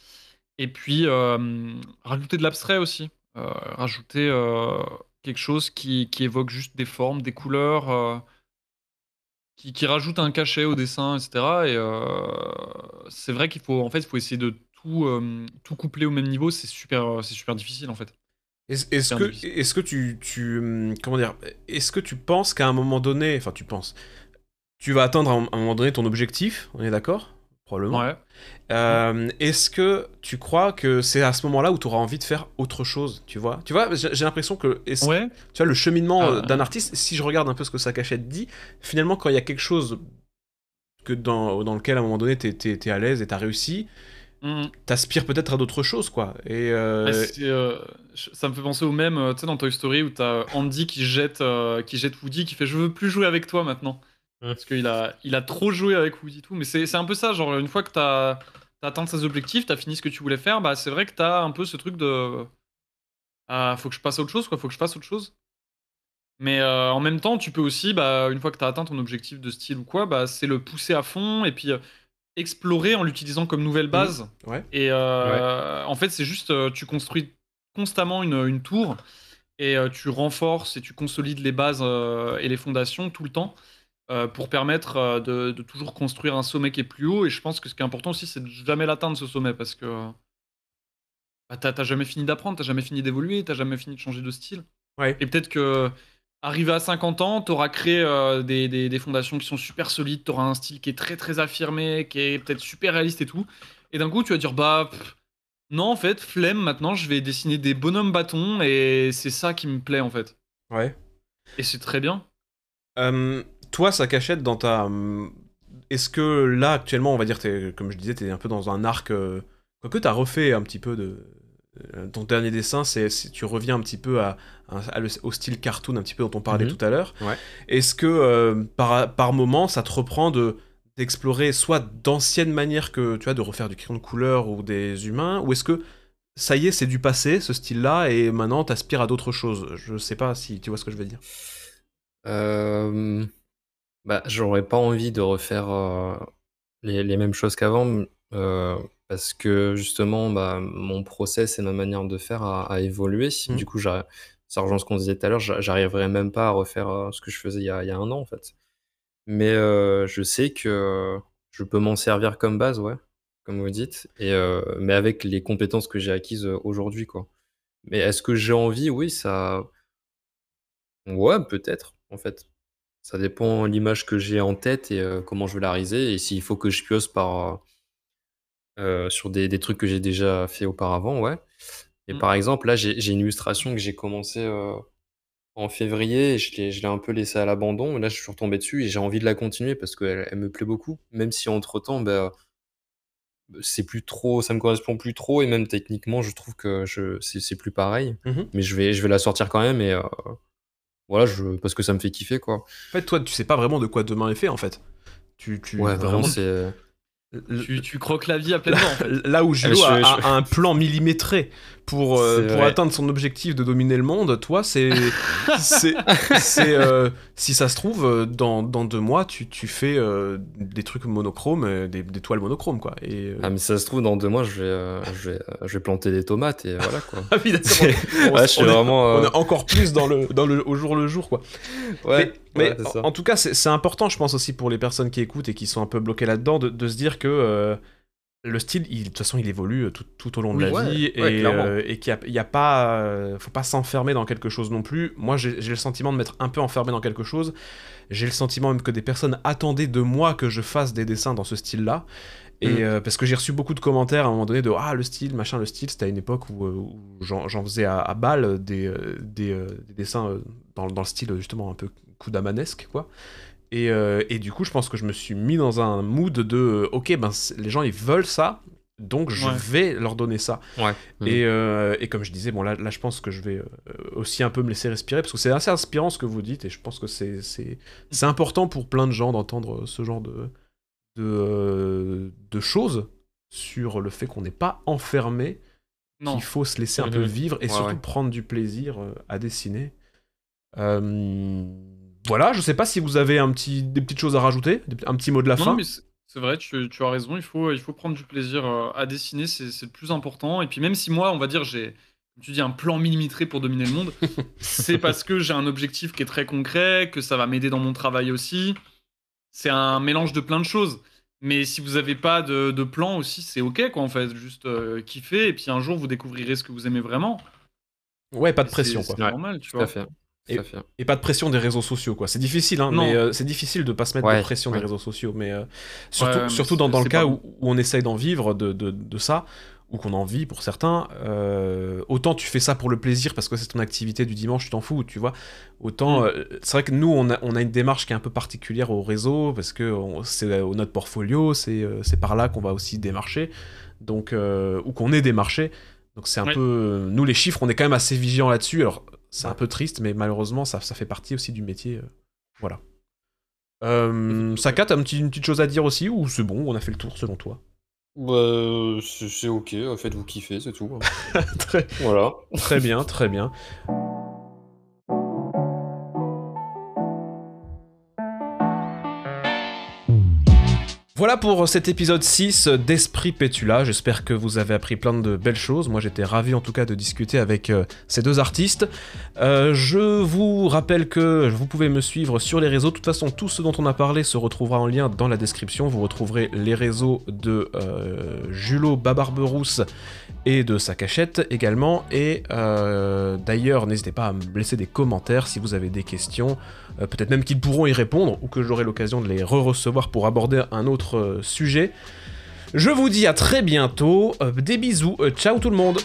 Et puis, euh, rajouter de l'abstrait aussi. Euh, rajouter quelque chose qui, qui évoque juste des formes, des couleurs, qui, qui rajoute un cachet au dessin, etc. Et c'est vrai qu'il faut, en fait, faut essayer de tout, tout coupler au même niveau. C'est super, c'est super difficile, en fait. Est-ce que, est-ce que tu, tu, hum, comment dire, est-ce que tu penses qu'à un moment donné, enfin tu penses, tu vas atteindre à un, moment donné ton objectif, on est d'accord? Probablement. Ouais. Euh, Est-ce que tu crois que c'est à ce moment-là où tu auras envie de faire autre chose, tu vois? Tu vois, j'ai l'impression que Ouais. tu vois le cheminement Ah. euh, d'un artiste. Si je regarde un peu ce que sa cachette dit, finalement, quand il y a quelque chose que dans, dans lequel à un moment donné t'es es, à l'aise et t'as réussi, Mhm. t'aspires peut-être à d'autres choses, quoi. Et euh, Ah, c'est, euh, ça me fait penser au même, euh, tu sais, dans Toy Story où t'as Andy qui jette, euh, qui jette Woody, qui fait Je veux plus jouer avec toi maintenant. Mm. Parce qu'il a, il a trop joué avec Woody et tout. Mais c'est c'est un peu ça, genre, une fois que t'as as atteint tes objectifs, t'as fini ce que tu voulais faire, bah c'est vrai que t'as un peu ce truc de. Ah, faut que je passe à autre chose, quoi, faut que je fasse autre chose. Mais euh, en même temps, tu peux aussi, bah, une fois que t'as atteint ton objectif de style ou quoi, bah, c'est le pousser à fond et puis euh, explorer en l'utilisant comme nouvelle base. ouais. Et euh, en fait, c'est juste, euh, tu construis constamment une, une tour et euh, tu renforces et tu consolides les bases et les fondations tout le temps euh, pour permettre de, de toujours construire un sommet qui est plus haut. Et je pense que ce qui est important aussi, c'est de jamais l'atteindre ce sommet parce que bah, t'as t'as jamais fini d'apprendre, t'as jamais fini d'évoluer, t'as jamais fini de changer de style. Ouais. Et peut-être que arrivé à 50 ans, t'auras créé euh, des, des- des fondations qui sont super solides, t'auras un style qui est très très affirmé, qui est peut-être super réaliste et tout. Et d'un coup, tu vas dire bah pff, non en fait, flemme. Maintenant, je vais dessiner des bonhommes bâtons et c'est ça qui me plaît en fait. Ouais. Et c'est très bien. Euh, toi, sa cachette dans ta. Est-ce que là, actuellement, on va dire, t'es- comme je disais, t'es un peu dans un arc. Euh... Quoique t'as refait un petit peu de. Euh, ton dernier dessin, c'est tu reviens un petit peu à, à- à le- au style cartoon, un petit peu dont on parlait Mhm. tout à l'heure. Ouais. Est-ce que euh, par, par moment, ça te reprend de d'explorer soit d'anciennes manières que tu vois de refaire du crayon de couleur ou des humains, ou est-ce que ça y est, c'est du passé, ce style-là, et maintenant t'aspires à d'autres choses? Je sais pas si tu vois ce que je veux dire. Euh, bah, j'aurais pas envie de refaire euh, les, les mêmes choses qu'avant parce que justement, bah, mon process et ma manière de faire a, a évolué. Mhm. Du coup, ça rejoint ce qu'on disait tout à l'heure, j'a- j'arriverais même pas à refaire euh, ce que je faisais il y a, il y a un an en fait. Mais euh, je sais que je peux m'en servir comme base, ouais, comme vous dites, et, euh, mais avec les compétences que j'ai acquises aujourd'hui, quoi. Mais est-ce que j'ai envie? Oui, ça. Ouais, peut-être, en fait. Ça dépend l'image que j'ai en tête et comment je veux la réaliser. Et s'il faut que je pioche par, euh, sur des, des trucs que j'ai déjà fait auparavant, ouais. Et Mm. par exemple, là, j'ai une illustration que j'ai commencé euh, en février et je l'ai un peu laissée à l'abandon. Là, je suis retombé dessus et j'ai envie de la continuer parce qu'elle elle me plaît beaucoup. Même si entre-temps, bah, c'est plus trop, ça me correspond plus trop et même techniquement, je trouve que je, c'est plus pareil. Mhm. Mais je vais, je vais la sortir quand même et euh, voilà, je, parce que ça me fait kiffer, quoi. En fait, toi, tu sais pas vraiment de quoi demain est fait, en fait. Tu, tu Ouais, vraiment, c'est. Tu, tu croques la vie à pleines dents, en fait. Là où Julo je- a, je- a un plan millimétré pour, euh, pour atteindre son objectif de dominer le monde, toi, c'est. c'est. c'est, euh, si ça se trouve, euh, dans, dans deux mois, tu, tu fais euh, des trucs monochromes, euh, des, des toiles monochromes, quoi. Et, euh, Ah, mais ça se trouve, dans deux mois, je vais, euh, je vais, euh, je vais planter des tomates et voilà, quoi. Ah oui, On- ouais, on est- vraiment. On euh, est encore plus dans le, dans le, au jour le jour, quoi. Ouais, mais ouais, en, ça. en tout cas, c'est c'est important, je pense aussi pour les personnes qui écoutent et qui sont un peu bloquées là-dedans, de, de se dire que euh, le style, il- de toute façon, il évolue tout, tout au long de Oui, la ouais, vie ouais, et, euh, et qu'il n'y a, il y a pas, euh, faut pas s'enfermer dans quelque chose non plus. Moi, j'ai le sentiment de m'être un peu enfermé dans quelque chose. J'ai le sentiment même que des personnes attendaient de moi que je fasse des dessins dans ce style-là. Et Mm. euh, parce que j'ai reçu beaucoup de commentaires à un moment donné de ah le style machin le style c'était à une époque où, euh, où j'en faisais à, à balle des, euh, des, euh, des dessins euh, dans, dans le style justement un peu kudamanesque quoi et, euh, et du coup je pense que je me suis mis dans un mood de euh, ok ben les gens ils veulent ça donc je Ouais. vais leur donner ça Ouais. Et, euh, et comme je disais bon là, là je pense que je vais aussi un peu me laisser respirer parce que c'est assez inspirant ce que vous dites et je pense que c'est c'est c'est important pour plein de gens d'entendre ce genre de de, de choses sur le fait qu'on n'est pas enfermé, qu'il faut se laisser un peu Mhm. vivre et Ouais, surtout ouais. prendre du plaisir à dessiner. Euh, voilà, je sais pas si vous avez un petit, des petites choses à rajouter, un petit mot de la Non, fin. mais c'est c'est vrai, tu, tu as raison, il faut, il faut prendre du plaisir euh, à dessiner, c'est c'est le plus important. Et puis même si moi, on va dire, j'ai, tu dis, un plan millimétré pour dominer le monde, c'est parce que j'ai un objectif qui est très concret, que ça va m'aider dans mon travail aussi. C'est un mélange de plein de choses. Mais si vous n'avez pas de, de plan aussi, c'est ok, quoi, en fait. Juste euh, kiffer, et puis un jour, vous découvrirez ce que vous aimez vraiment. Ouais, pas de C'est- pression, C'est quoi. Ouais, normal, tu vois. Tout à fait. Et pas de pression des réseaux sociaux, quoi. C'est difficile, hein, Non. mais euh, c'est difficile de pas se mettre Ouais, de pression des réseaux sociaux. Mais euh, surtout, Ouais, mais surtout dans, dans le cas où, où on essaye d'en vivre de, de, de ça, ou qu'on en vit pour certains, euh, autant tu fais ça pour le plaisir parce que c'est ton activité du dimanche, tu t'en fous, tu vois. Autant, Mm. euh, c'est vrai que nous, on a, on a une démarche qui est un peu particulière au réseau parce que c'est euh, notre portfolio, c'est euh, c'est par là qu'on va aussi démarcher, donc euh, ou qu'on est démarché. Donc c'est un Ouais. peu, nous les chiffres, on est quand même assez vigilants là-dessus. Alors c'est un peu triste, mais malheureusement, ça, ça fait partie aussi du métier. euh, voilà. Euh, Saka, t'as un petit- une petite chose à dire aussi ou c'est bon, on a fait le tour selon toi? Bah, c'est c'est ok, faites-vous kiffer, c'est tout. très, voilà. très bien, très bien. Voilà pour cet épisode 6 d'Esprit Pétula. J'espère que vous avez appris plein de belles choses. Moi, j'étais ravi en tout cas de discuter avec euh, ces deux artistes. Euh, je vous rappelle que vous pouvez me suivre sur les réseaux. De toute façon, tout ce dont on a parlé se retrouvera en lien dans la description. Vous retrouverez les réseaux de euh, Julo Babarberousse et de sa cachette également. Et d'ailleurs, n'hésitez pas à me laisser des commentaires si vous avez des questions. Euh, Peut-être même qu'ils pourront y répondre ou que j'aurai l'occasion de les re-recevoir pour aborder un autre euh, sujet. Je vous dis à très bientôt. Euh, des bisous. Ciao tout le monde.